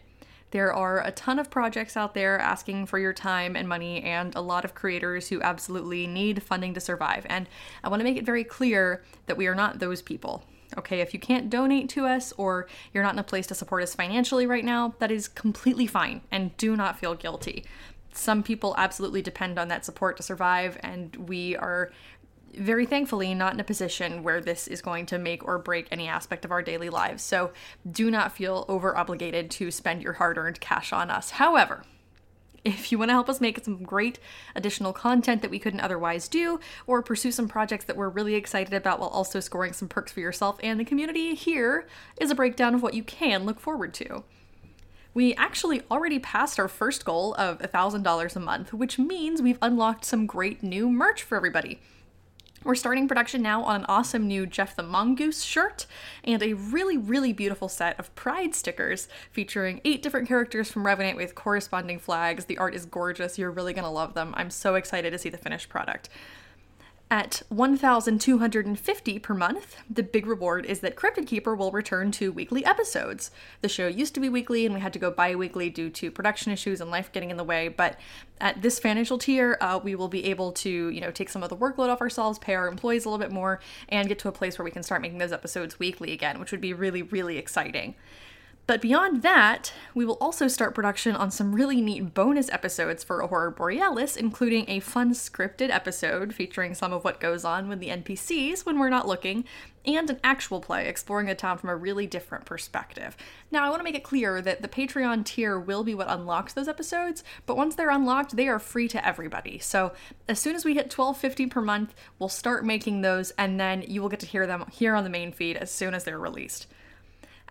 [SPEAKER 1] There are a ton of projects out there asking for your time and money, and a lot of creators who absolutely need funding to survive. And I want to make it very clear that we are not those people. Okay, if you can't donate to us or you're not in a place to support us financially right now, that is completely fine, and do not feel guilty. Some people absolutely depend on that support to survive, and we are very thankfully not in a position where this is going to make or break any aspect of our daily lives. So do not feel over obligated to spend your hard earned cash on us. However, if you want to help us make some great additional content that we couldn't otherwise do, or pursue some projects that we're really excited about while also scoring some perks for yourself and the community, here is a breakdown of what you can look forward to. We actually already passed our first goal of $1,000 a month, which means we've unlocked some great new merch for everybody. We're starting production now on an awesome new Jeff the Mongoose shirt and a really, really beautiful set of Pride stickers featuring eight different characters from Revenant with corresponding flags. The art is gorgeous. You're really going to love them. I'm so excited to see the finished product. At 1,250 per month, the big reward is that Cryptid Keeper will return to weekly episodes. The show used to be weekly and we had to go bi weekly due to production issues and life getting in the way, but at this financial tier, uh, we will be able to, you know, take some of the workload off ourselves, pay our employees a little bit more, and get to a place where we can start making those episodes weekly again, which would be really, really exciting. But beyond that, we will also start production on some really neat bonus episodes for Horror Borealis, including a fun scripted episode featuring some of what goes on with the NPCs when we're not looking, and an actual play exploring the town from a really different perspective. Now, I want to make it clear that the Patreon tier will be what unlocks those episodes, but once they're unlocked, they are free to everybody. So, as soon as we hit 12.50 per month, we'll start making those and then you will get to hear them here on the main feed as soon as they're released.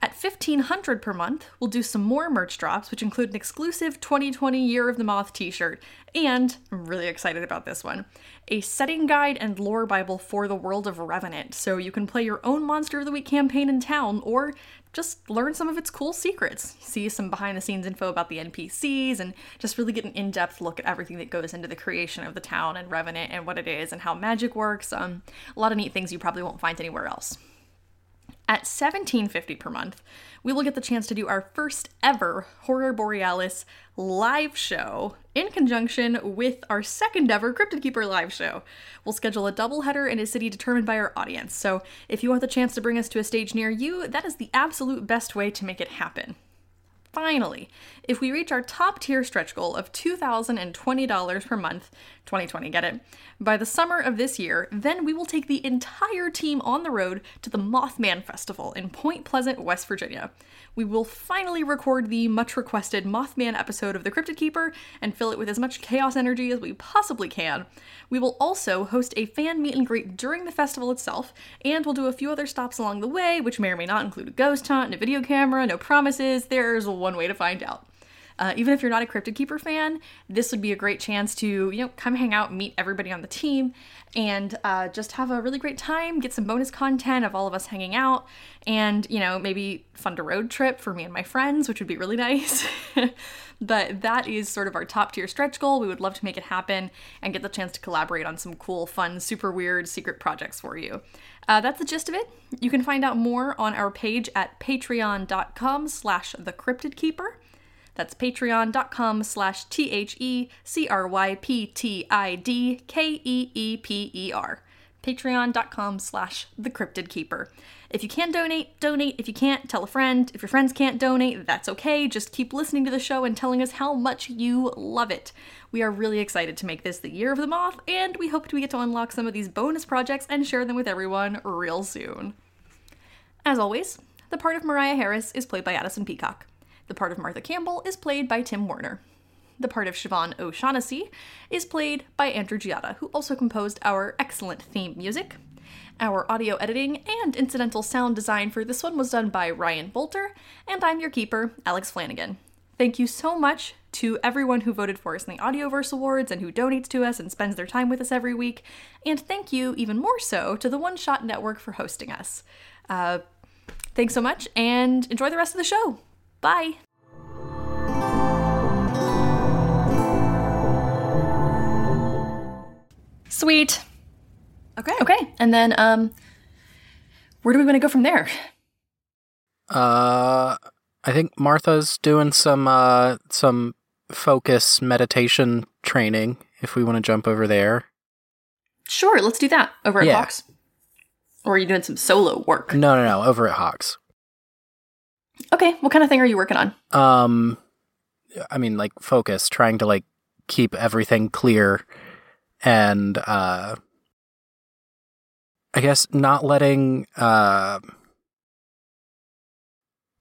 [SPEAKER 1] At 1500 per month, we'll do some more merch drops, which include an exclusive 2020 Year of the Moth t-shirt, and I'm really excited about this one, a setting guide and lore bible for the world of Revenant, so you can play your own Monster of the Week campaign in town, or just learn some of its cool secrets, see some behind the scenes info about the NPCs, and just really get an in depth look at everything that goes into the creation of the town and Revenant and what it is and how magic works. Um, a lot of neat things you probably won't find anywhere else. At $17.50 per month, we will get the chance to do our first ever Horror Borealis live show in conjunction with our second ever Cryptid Keeper live show. We'll schedule a doubleheader in a city determined by our audience, so if you want the chance to bring us to a stage near you, that is the absolute best way to make it happen. Finally, if we reach our top tier stretch goal of $2,020 per month, 2020, get it, by the summer of this year, then we will take the entire team on the road to the Mothman Festival in Point Pleasant, West Virginia. We will finally record the much requested Mothman episode of The Cryptid Keeper and fill it with as much chaos energy as we possibly can. We will also host a fan meet and greet during the festival itself, and we'll do a few other stops along the way, which may or may not include a ghost hunt and a video camera, no promises. There's one way to find out. Uh, even if you're not a Cryptid Keeper fan, this would be a great chance to, you know, come hang out, meet everybody on the team, and uh, just have a really great time, get some bonus content of all of us hanging out, and, you know, maybe fund a road trip for me and my friends, which would be really nice. but that is sort of our top tier stretch goal. We would love to make it happen and get the chance to collaborate on some cool, fun, super weird secret projects for you. Uh, that's the gist of it. You can find out more on our page at patreon.com slash the cryptid keeper. That's patreon.com slash T H E C R Y P T I D K E E P E R. Patreon.com slash The Cryptid Keeper. If you can donate, donate. If you can't, tell a friend. If your friends can't donate, that's okay. Just keep listening to the show and telling us how much you love it. We are really excited to make this the year of the moth, and we hope we get to unlock some of these bonus projects and share them with everyone real soon. As always, the part of Moriah Harris is played by Addison Peacock. The part of Martha Campbell is played by Tim Woerner. The part of Siobhan O'Shaughnessy is played by Andrew Giotta, who also composed our excellent theme music. Our audio editing and incidental sound design for this one was done by Ryan Boelter, and I'm your keeper, Alex Flanigan. Thank you so much to everyone who voted for us in the Audioverse Awards and who donates to us and spends their time with us every week. And thank you even more so to the One Shot Network for hosting us. Uh, thanks so much and enjoy the rest of the show. Bye. Sweet.
[SPEAKER 3] Okay.
[SPEAKER 1] Okay, and then um, where do we want to go from there?
[SPEAKER 2] Uh, I think Martha's doing some uh some focus meditation training. If we want to jump over there.
[SPEAKER 1] Sure, let's do that over at
[SPEAKER 2] Yeah.
[SPEAKER 1] Hawks. Or are you doing some solo work?
[SPEAKER 2] No, no, no. Over at Hawks.
[SPEAKER 1] Okay, what kind of thing are you working on?
[SPEAKER 2] Um, I mean, like focus, trying to like keep everything clear, and uh, I guess not letting uh.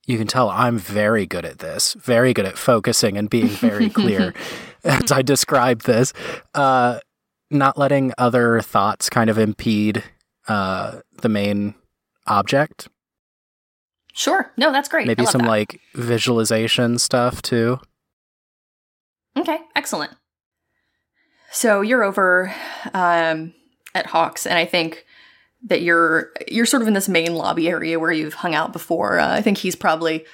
[SPEAKER 2] You can tell I'm very good at this, very good at focusing and being very clear as I describe this. Uh, not letting other thoughts kind of impede uh, the main object.
[SPEAKER 1] Sure. No, that's great.
[SPEAKER 2] Maybe some
[SPEAKER 1] that.
[SPEAKER 2] like visualization stuff too.
[SPEAKER 1] Okay, excellent. So you're over um, at Hawks, and I think that you're you're sort of in this main lobby area where you've hung out before. Uh, I think he's probably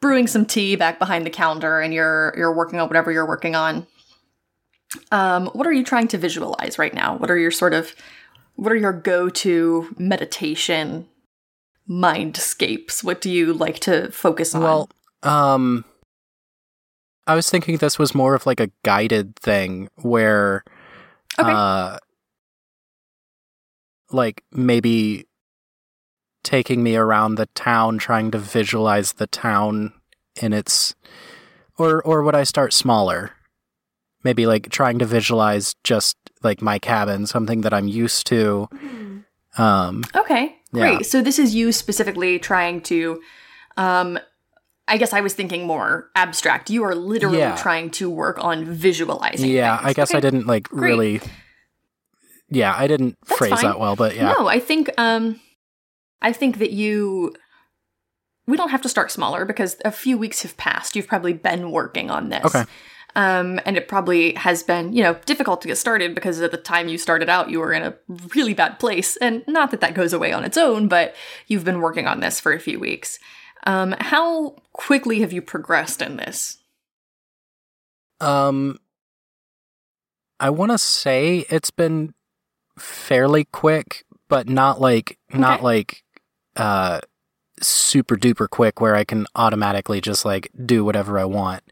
[SPEAKER 1] brewing some tea back behind the counter, and you're you're working on whatever you're working on. Um, what are you trying to visualize right now? What are your sort of what are your go-to meditation mindscapes? What do you like to focus on?
[SPEAKER 2] Well, um, I was thinking this was more of like a guided thing where,
[SPEAKER 1] Okay.
[SPEAKER 2] uh, like maybe taking me around the town, trying to visualize the town in its, or or would I start smaller? Maybe like trying to visualize just like my cabin, something that I'm used to. Um,
[SPEAKER 1] Okay,
[SPEAKER 2] Yeah.
[SPEAKER 1] great. So this is you specifically trying to um I guess I was thinking more abstract. You are literally
[SPEAKER 2] Yeah.
[SPEAKER 1] trying to work on visualizing.
[SPEAKER 2] yeah,
[SPEAKER 1] things.
[SPEAKER 2] I guess I didn't like
[SPEAKER 1] great.
[SPEAKER 2] really. Yeah, I didn't
[SPEAKER 1] That's
[SPEAKER 2] phrase
[SPEAKER 1] fine.
[SPEAKER 2] that well, but yeah.
[SPEAKER 1] No, I think um I think that you we don't have to start smaller because a few weeks have passed. You've probably been working on this.
[SPEAKER 2] Okay.
[SPEAKER 1] Um, and it probably has been, you know, difficult to get started because at the time you started out, you were in a really bad place. And not that that goes away on its own, but you've been working on this for a few weeks. Um, how quickly have you progressed in this?
[SPEAKER 2] Um, I want to say it's been fairly quick, but not like not like uh, super duper quick where I can automatically just like do whatever I want.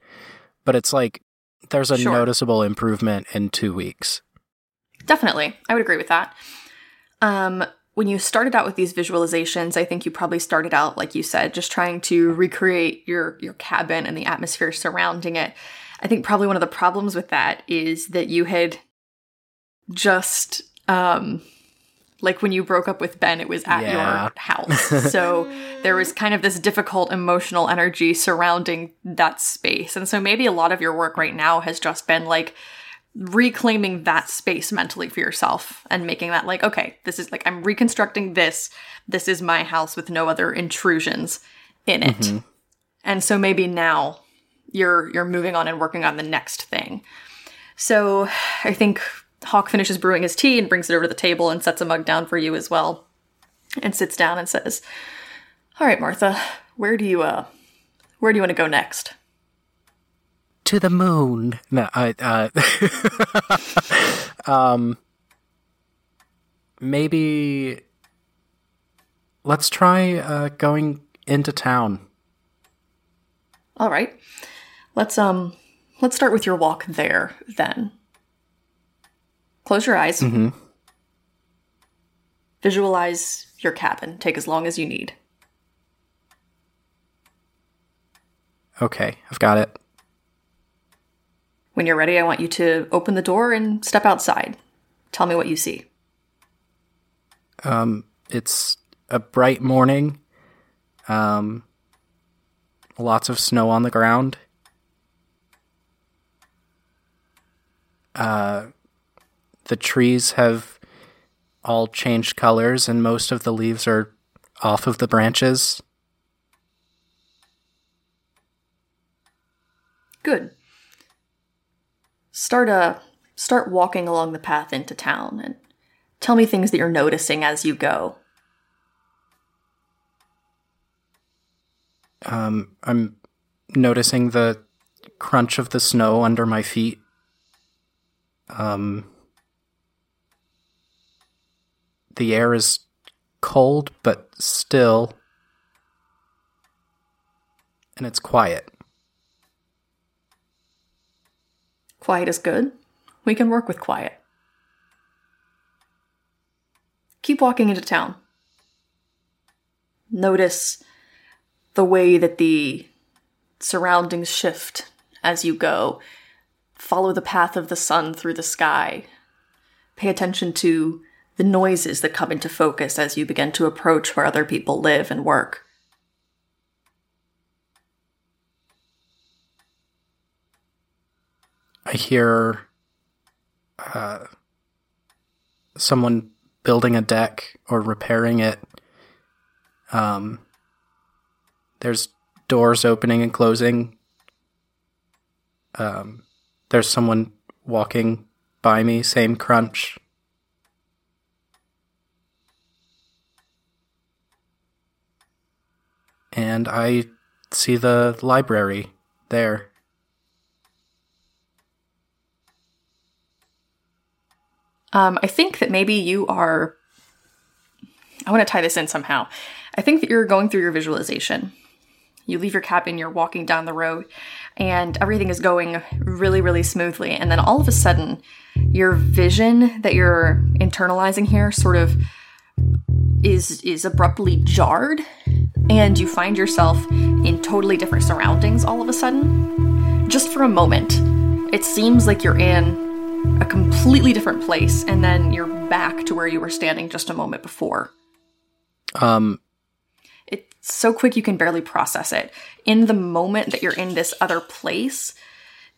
[SPEAKER 2] But it's like there's a
[SPEAKER 1] Sure.
[SPEAKER 2] noticeable improvement in two weeks.
[SPEAKER 1] Definitely. I would agree with that. Um, when you started out with these visualizations, I think you probably started out, like you said, just trying to recreate your your cabin and the atmosphere surrounding it. I think probably one of the problems with that is that you had just um like when you broke up with Ben, it was at
[SPEAKER 2] Yeah.
[SPEAKER 1] your house. So there was kind of this difficult emotional energy surrounding that space. And so maybe a lot of your work right now has just been like reclaiming that space mentally for yourself and making that like, okay, this is like, I'm reconstructing this. This is my house with no other intrusions in it. Mm-hmm. And so maybe now you're you're moving on and working on the next thing. So I think Hawk finishes brewing his tea and brings it over to the table and sets a mug down for you as well. And sits down and says, All right, Martha, where do you uh where do you want to go next?
[SPEAKER 2] To the moon. No, I uh um maybe let's try uh going into town.
[SPEAKER 1] All right. Let's um let's start with your walk there then. Close your eyes. Visualize your cabin. Take as long as you need.
[SPEAKER 2] Okay, I've got it.
[SPEAKER 1] When you're ready, I want you to open the door and step outside. Tell me what you see.
[SPEAKER 2] Um, it's a bright morning. Um, lots of snow on the ground. Uh, the trees have all changed colors, and most of the leaves are off of the branches.
[SPEAKER 1] Good. Start uh start walking along the path into town and tell me things that you're noticing as you go.
[SPEAKER 2] Um, I'm noticing the crunch of the snow under my feet. Um, the air is cold but still, and it's quiet.
[SPEAKER 1] Quiet is good. We can work with quiet. Keep walking into town. Notice the way that the surroundings shift as you go. Follow the path of the sun through the sky. Pay attention to the noises that come into focus as you begin to approach where other people live and work.
[SPEAKER 2] I hear uh, someone building a deck or repairing it. Um, there's doors opening and closing. Um, there's someone walking by me, same crunch. And I see the library there.
[SPEAKER 1] Um, I think that maybe you are. I want to tie this in somehow. I think that you're going through your visualization. You leave your cabin, you're walking down the road, and everything is going really, really smoothly. And then all of a sudden, your vision that you're internalizing here sort of is is abruptly jarred, and you find yourself in totally different surroundings all of a sudden. Just for a moment, it seems like you're in a completely different place, and then you're back to where you were standing just a moment before.
[SPEAKER 2] Um,
[SPEAKER 1] It's so quick you can barely process it. In the moment that you're in this other place,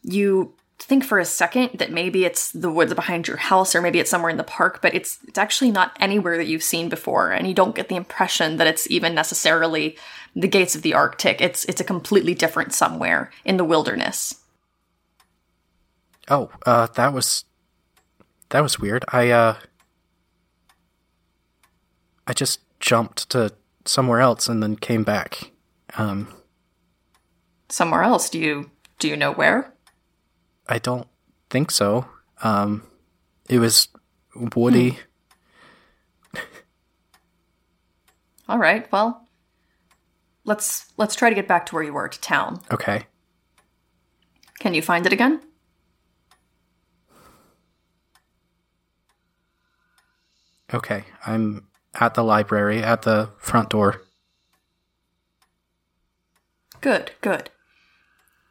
[SPEAKER 1] you think for a second that maybe it's the woods behind your house or maybe it's somewhere in the park, but it's it's actually not anywhere that you've seen before, and you don't get the impression that it's even necessarily the gates of the Arctic. It's it's a completely different somewhere in the wilderness.
[SPEAKER 2] Oh, uh, that was that was weird. I uh, I just jumped to somewhere else and then came back. Um,
[SPEAKER 1] Somewhere else. Do you do you know where?
[SPEAKER 2] I don't think so. Um, it was woody.
[SPEAKER 1] All right. Well, let's let's try to get back to where you were to town.
[SPEAKER 2] Okay.
[SPEAKER 1] Can you find it again?
[SPEAKER 2] Okay. I'm at the library at the front door.
[SPEAKER 1] Good, good.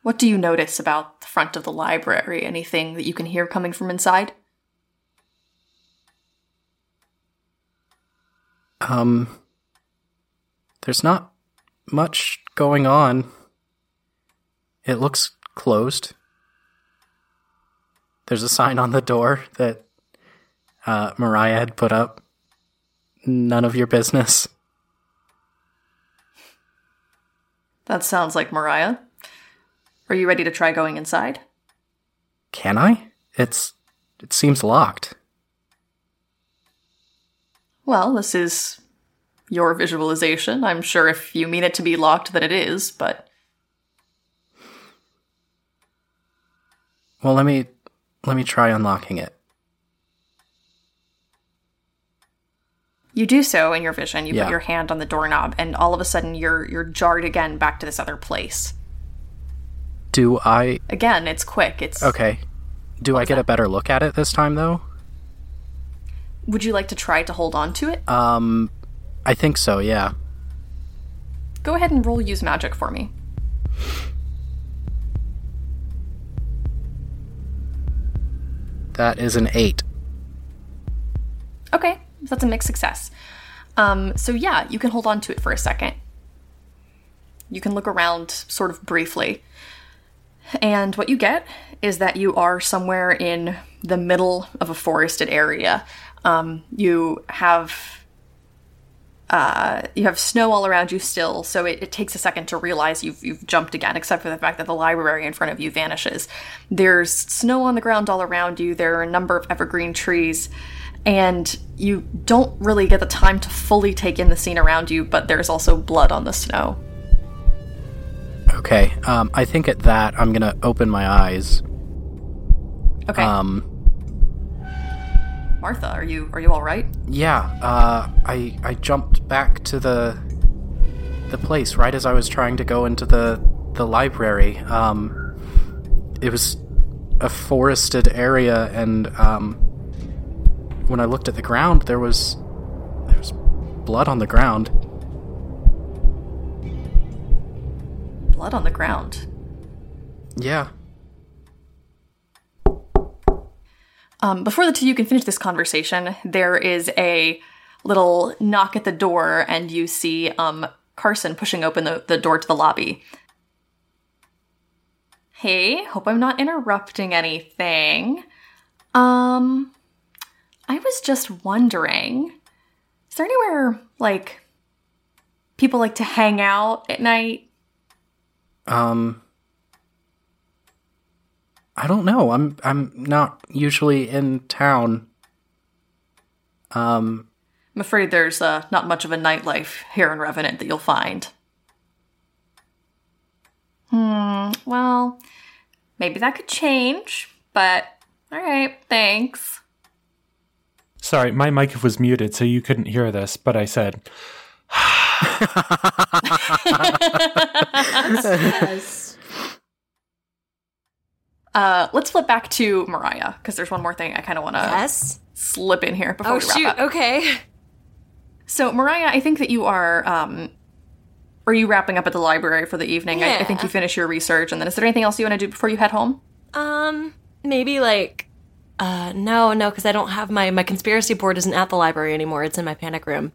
[SPEAKER 1] What do you notice about the front of the library? Anything that you can hear coming from inside?
[SPEAKER 2] Um, there's not much going on. It looks closed. There's a sign on the door that uh, Moriah had put up. None of your business.
[SPEAKER 1] That sounds like Moriah. Are you ready to try going inside?
[SPEAKER 2] Can I? It's. It seems locked.
[SPEAKER 1] Well, this is your visualization. I'm sure if you mean it to be locked, that it is, but
[SPEAKER 2] Well, let me. Let me try unlocking it.
[SPEAKER 1] you do so in your vision. You
[SPEAKER 2] Yeah.
[SPEAKER 1] put your hand on the doorknob, and all of a sudden you're you're jarred again back to this other place.
[SPEAKER 2] Do I.
[SPEAKER 1] Again, it's quick. It's
[SPEAKER 2] Okay. Do I get a better look at it this time, though?
[SPEAKER 1] Would you like to try to hold on to it?
[SPEAKER 2] Um, I think so, yeah.
[SPEAKER 1] Go ahead and roll use magic for me.
[SPEAKER 2] That is an eight.
[SPEAKER 1] Okay, that's a mixed success. Um, so yeah, you can hold on to it for a second. You can look around sort of briefly. And what you get is that you are somewhere in the middle of a forested area. Um, you have uh, you have snow all around you still, so it, it takes a second to realize you've you've jumped again, except for the fact that the library in front of you vanishes. There's snow on the ground all around you. There are a number of evergreen trees, and you don't really get the time to fully take in the scene around you. But there's also blood on the snow.
[SPEAKER 2] Okay, um, I think at that I'm gonna open my eyes.
[SPEAKER 1] Okay,
[SPEAKER 2] Um,
[SPEAKER 1] Martha, are you are you all right?
[SPEAKER 2] yeah, uh, I I jumped back to the the place right as I was trying to go into the the library. Um, it was a forested area, and um, when I looked at the ground, there was there was blood on the ground.
[SPEAKER 1] Blood on the ground.
[SPEAKER 2] Yeah.
[SPEAKER 1] Um, before the two of you can finish this conversation, there is a little knock at the door, and you see um, Carson pushing open the, the door to the lobby. Hey, hope I'm not interrupting anything. Um, I was just wondering, is there anywhere like people like to hang out at night?
[SPEAKER 2] Um I don't know. I'm I'm not usually in town. Um
[SPEAKER 1] I'm afraid there's uh, not much of a nightlife here in Revenant that you'll find. Hmm, well, maybe that could change, but alright, thanks.
[SPEAKER 4] Sorry, my mic was muted, so you couldn't hear this, but I said,
[SPEAKER 3] Yes.
[SPEAKER 1] Uh, let's flip back to Moriah, because there's one more thing I kind of want to
[SPEAKER 3] yes.
[SPEAKER 1] slip in here before
[SPEAKER 3] Oh
[SPEAKER 1] we wrap
[SPEAKER 3] shoot.
[SPEAKER 1] up.
[SPEAKER 3] Okay.
[SPEAKER 1] So, Moriah, I think that you are. Um, are you wrapping up at the library for the evening? I, I think you finish your research, and then is there anything else you want to do before you head home?
[SPEAKER 3] Um, maybe like, uh, no, no, because I don't have my my conspiracy board isn't at the library anymore. It's in my panic room.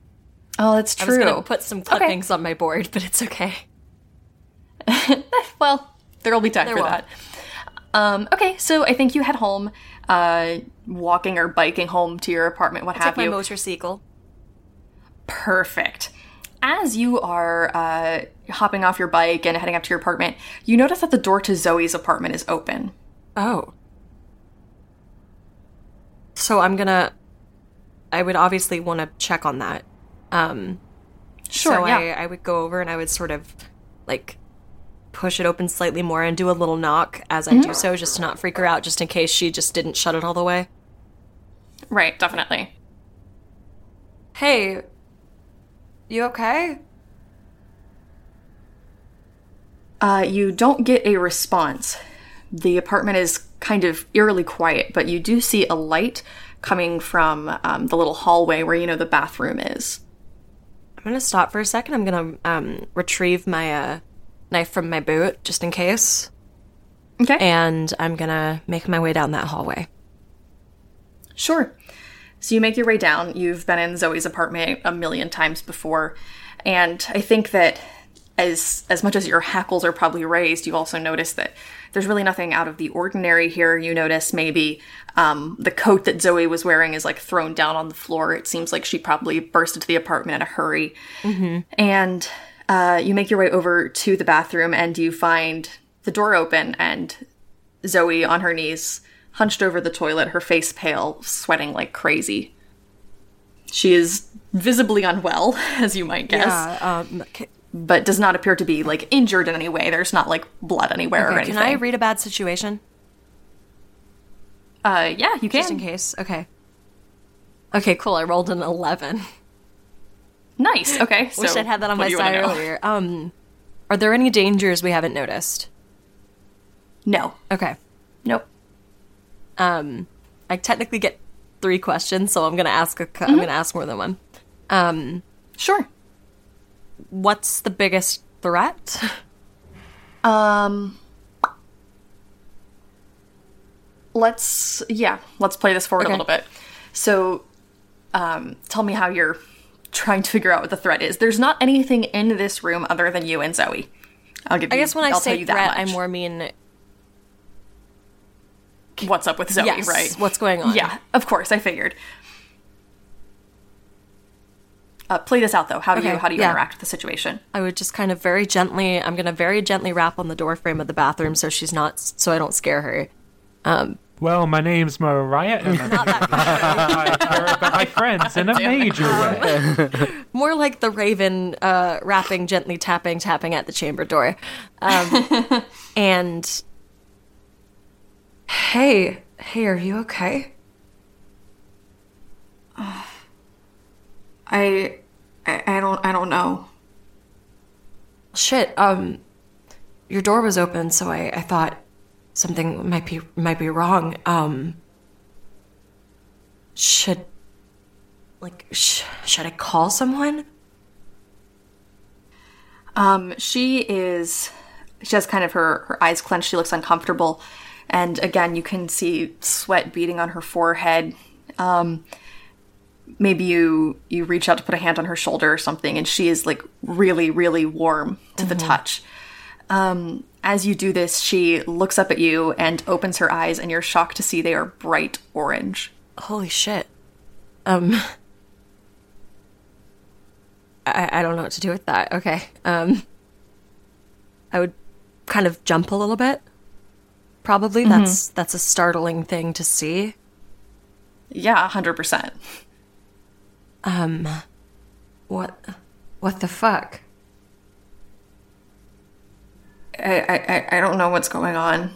[SPEAKER 1] Oh, that's true.
[SPEAKER 3] I was
[SPEAKER 1] true.
[SPEAKER 3] gonna put some clippings on my board, but it's okay.
[SPEAKER 1] well, there'll be time
[SPEAKER 3] There
[SPEAKER 1] for
[SPEAKER 3] will.
[SPEAKER 1] that. Um, okay, so I think you head home, uh, walking or biking home to your apartment, what
[SPEAKER 3] Take
[SPEAKER 1] have
[SPEAKER 3] my
[SPEAKER 1] you.
[SPEAKER 3] motorcycle.
[SPEAKER 1] Perfect. As you are uh, hopping off your bike and heading up to your apartment, you notice that the door to Zoe's apartment is open.
[SPEAKER 3] Oh. So I'm gonna. I would obviously want to check on that. Um,
[SPEAKER 1] Sure,
[SPEAKER 3] so
[SPEAKER 1] yeah.
[SPEAKER 3] I, I would go over and I would sort of like push it open slightly more and do a little knock as I do so, just to not freak her out, just in case she just didn't shut it all the way.
[SPEAKER 1] Right, definitely.
[SPEAKER 3] Hey, You okay?
[SPEAKER 1] Uh, you don't get a response. The apartment is kind of eerily quiet, but you do see a light coming from um, the little hallway where you know the bathroom is.
[SPEAKER 3] I'm gonna stop for a second. I'm gonna um, retrieve my uh, knife from my boot just in case,
[SPEAKER 1] Okay.
[SPEAKER 3] and I'm gonna make my way down that hallway.
[SPEAKER 1] Sure. So you make your way down. You've been in Zoe's apartment a million times before, and I think that as as much as your hackles are probably raised, you also notice that there's really nothing out of the ordinary here. You notice maybe um, the coat that Zoe was wearing is like thrown down on the floor. It seems like she probably burst into the apartment in a hurry. And uh, you make your way over to the bathroom, and you find the door open, and Zoe on her knees, hunched over the toilet, her face pale, sweating like crazy. She is visibly unwell, as you might guess,
[SPEAKER 3] Yeah. Um,
[SPEAKER 1] but does not appear to be like injured in any way. There's not like blood anywhere or anything.
[SPEAKER 3] can I read a bad situation
[SPEAKER 1] uh, yeah, you can.
[SPEAKER 3] just in case? Okay. Okay, cool. I rolled an eleven.
[SPEAKER 1] Nice. Okay. So
[SPEAKER 3] Wish I'd had that on my
[SPEAKER 1] do you wanna
[SPEAKER 3] side earlier. Um, are there any dangers we haven't noticed?
[SPEAKER 1] No.
[SPEAKER 3] Okay.
[SPEAKER 1] Nope.
[SPEAKER 3] Um, I technically get three questions, so I'm gonna ask a.
[SPEAKER 1] Mm-hmm.
[SPEAKER 3] am gonna ask more than one. Um,
[SPEAKER 1] Sure.
[SPEAKER 3] What's the biggest threat?
[SPEAKER 1] Um. Let's yeah, let's play this forward
[SPEAKER 3] Okay.
[SPEAKER 1] a little bit. So, um, tell me how you're trying to figure out what the threat is. There's not anything in this room other than you and Zoe. I'll give.
[SPEAKER 3] I
[SPEAKER 1] you,
[SPEAKER 3] guess when I
[SPEAKER 1] I'll
[SPEAKER 3] say threat. I more mean
[SPEAKER 1] what's up with Zoe,
[SPEAKER 3] yes,
[SPEAKER 1] right?
[SPEAKER 3] what's going on?
[SPEAKER 1] Yeah, of course. I figured. Uh, play this out though. How do you how do you
[SPEAKER 3] yeah.
[SPEAKER 1] interact with the situation?
[SPEAKER 3] I would just kind of very gently. I'm gonna very gently rap on the door frame of the bathroom so she's not, so I don't scare her. Um,
[SPEAKER 4] Well, my name's Moriah, and I'm I care about my friends in a major way.
[SPEAKER 3] more like the raven uh, rapping gently tapping tapping at the chamber door um, and hey hey are you okay
[SPEAKER 1] I, I I don't I don't know.
[SPEAKER 3] shit um your door was open so i, I thought something might be might be wrong um should like sh- should i call someone
[SPEAKER 1] Um, she is. She has kind of her her eyes clenched. She looks uncomfortable, and again, you can see sweat beading on her forehead. Um, maybe you you reach out to put a hand on her shoulder or something, and she is like really really warm to the touch. Um, as you do this, she looks up at you and opens her eyes, and you're shocked to see they are bright orange.
[SPEAKER 3] holy shit. Um I, I don't know what to do with that. Okay. Um i would kind of jump a little bit. Probably. That's that's a startling thing to see.
[SPEAKER 1] Yeah, hundred percent.
[SPEAKER 3] Um what what the fuck?
[SPEAKER 1] I, I I- don't know what's going on.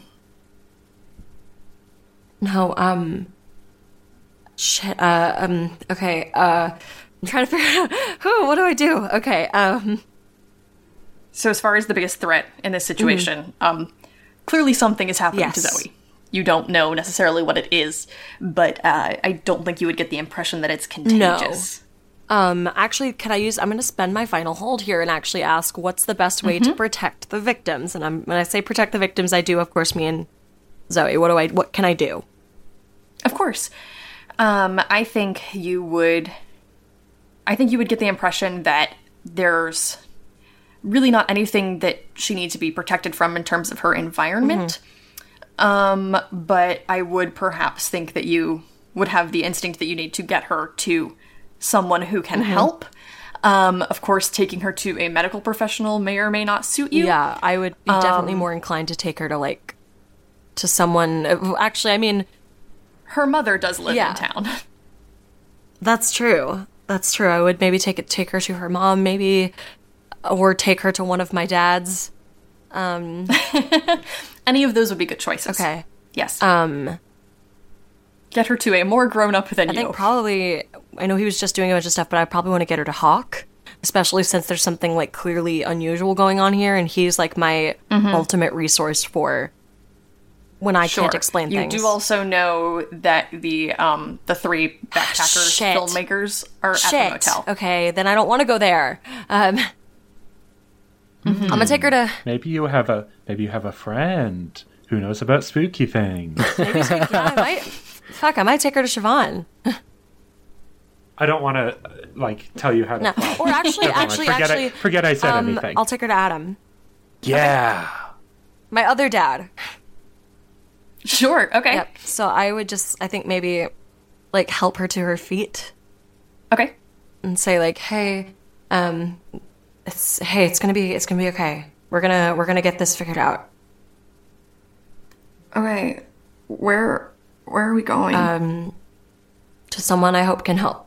[SPEAKER 3] no um shit uh um okay uh i'm trying to figure out who what do i do? Okay um.
[SPEAKER 1] So as far as the biggest threat in this situation, um, clearly something is happening to Zoe. You don't know necessarily what it is, but uh, I don't think you would get the impression that it's contagious.
[SPEAKER 3] Um, actually, can I use? I'm going to spend my final hold here and actually ask, what's the best way to protect the victims? And I'm when I say protect the victims, I do, of course, mean Zoe. What do I? What can I do?
[SPEAKER 1] Of course. Um, I think you would. I think you would get the impression that there's really not anything that she needs to be protected from in terms of her environment. Um, but I would perhaps think that you would have the instinct that you need to get her to someone who can help. Um, of course, taking her to a medical professional may or may not suit you.
[SPEAKER 3] Yeah, I would be definitely more inclined to take her to like to someone. uh, Actually, I mean,
[SPEAKER 1] Her mother does live
[SPEAKER 3] Yeah.
[SPEAKER 1] in town.
[SPEAKER 3] that's true. That's true. I would maybe take it, take her to her mom, maybe, or take her to one of my dads. Um,
[SPEAKER 1] Any of those would be good choices.
[SPEAKER 3] okay.
[SPEAKER 1] Yes.
[SPEAKER 3] Um,
[SPEAKER 1] get her to a more grown up than
[SPEAKER 3] I
[SPEAKER 1] you.
[SPEAKER 3] think probably I know he was just doing a bunch of stuff, but I probably want to get her to Hawk especially since there's something like clearly unusual going on here, and he's like my ultimate resource for when I can't explain
[SPEAKER 1] you
[SPEAKER 3] things.
[SPEAKER 1] You do also know that the um the three backpacker filmmakers are at the
[SPEAKER 3] Shit.
[SPEAKER 1] motel.
[SPEAKER 3] Okay, then I don't want to go there. Um, I'm gonna take her to
[SPEAKER 4] Maybe you have a maybe you have a friend who knows about spooky things.
[SPEAKER 3] Maybe yeah, I might. Fuck, I might take her to Siobhan.
[SPEAKER 4] I don't want to like tell you how to.
[SPEAKER 3] No,
[SPEAKER 4] play.
[SPEAKER 3] or actually,
[SPEAKER 4] Never
[SPEAKER 3] actually,
[SPEAKER 4] forget
[SPEAKER 3] actually,
[SPEAKER 4] I, forget I said
[SPEAKER 3] um,
[SPEAKER 4] anything.
[SPEAKER 3] I'll take her to Adam,
[SPEAKER 4] yeah.
[SPEAKER 3] my other dad.
[SPEAKER 1] Sure. Okay.
[SPEAKER 3] Yep. So I would just, I think maybe, like, help her to her feet
[SPEAKER 1] Okay.
[SPEAKER 3] and say like, "Hey, um, it's hey, it's gonna be it's gonna be okay. We're gonna we're gonna get this figured out.
[SPEAKER 1] Okay. Where where are we going?
[SPEAKER 3] Um to someone I hope can help.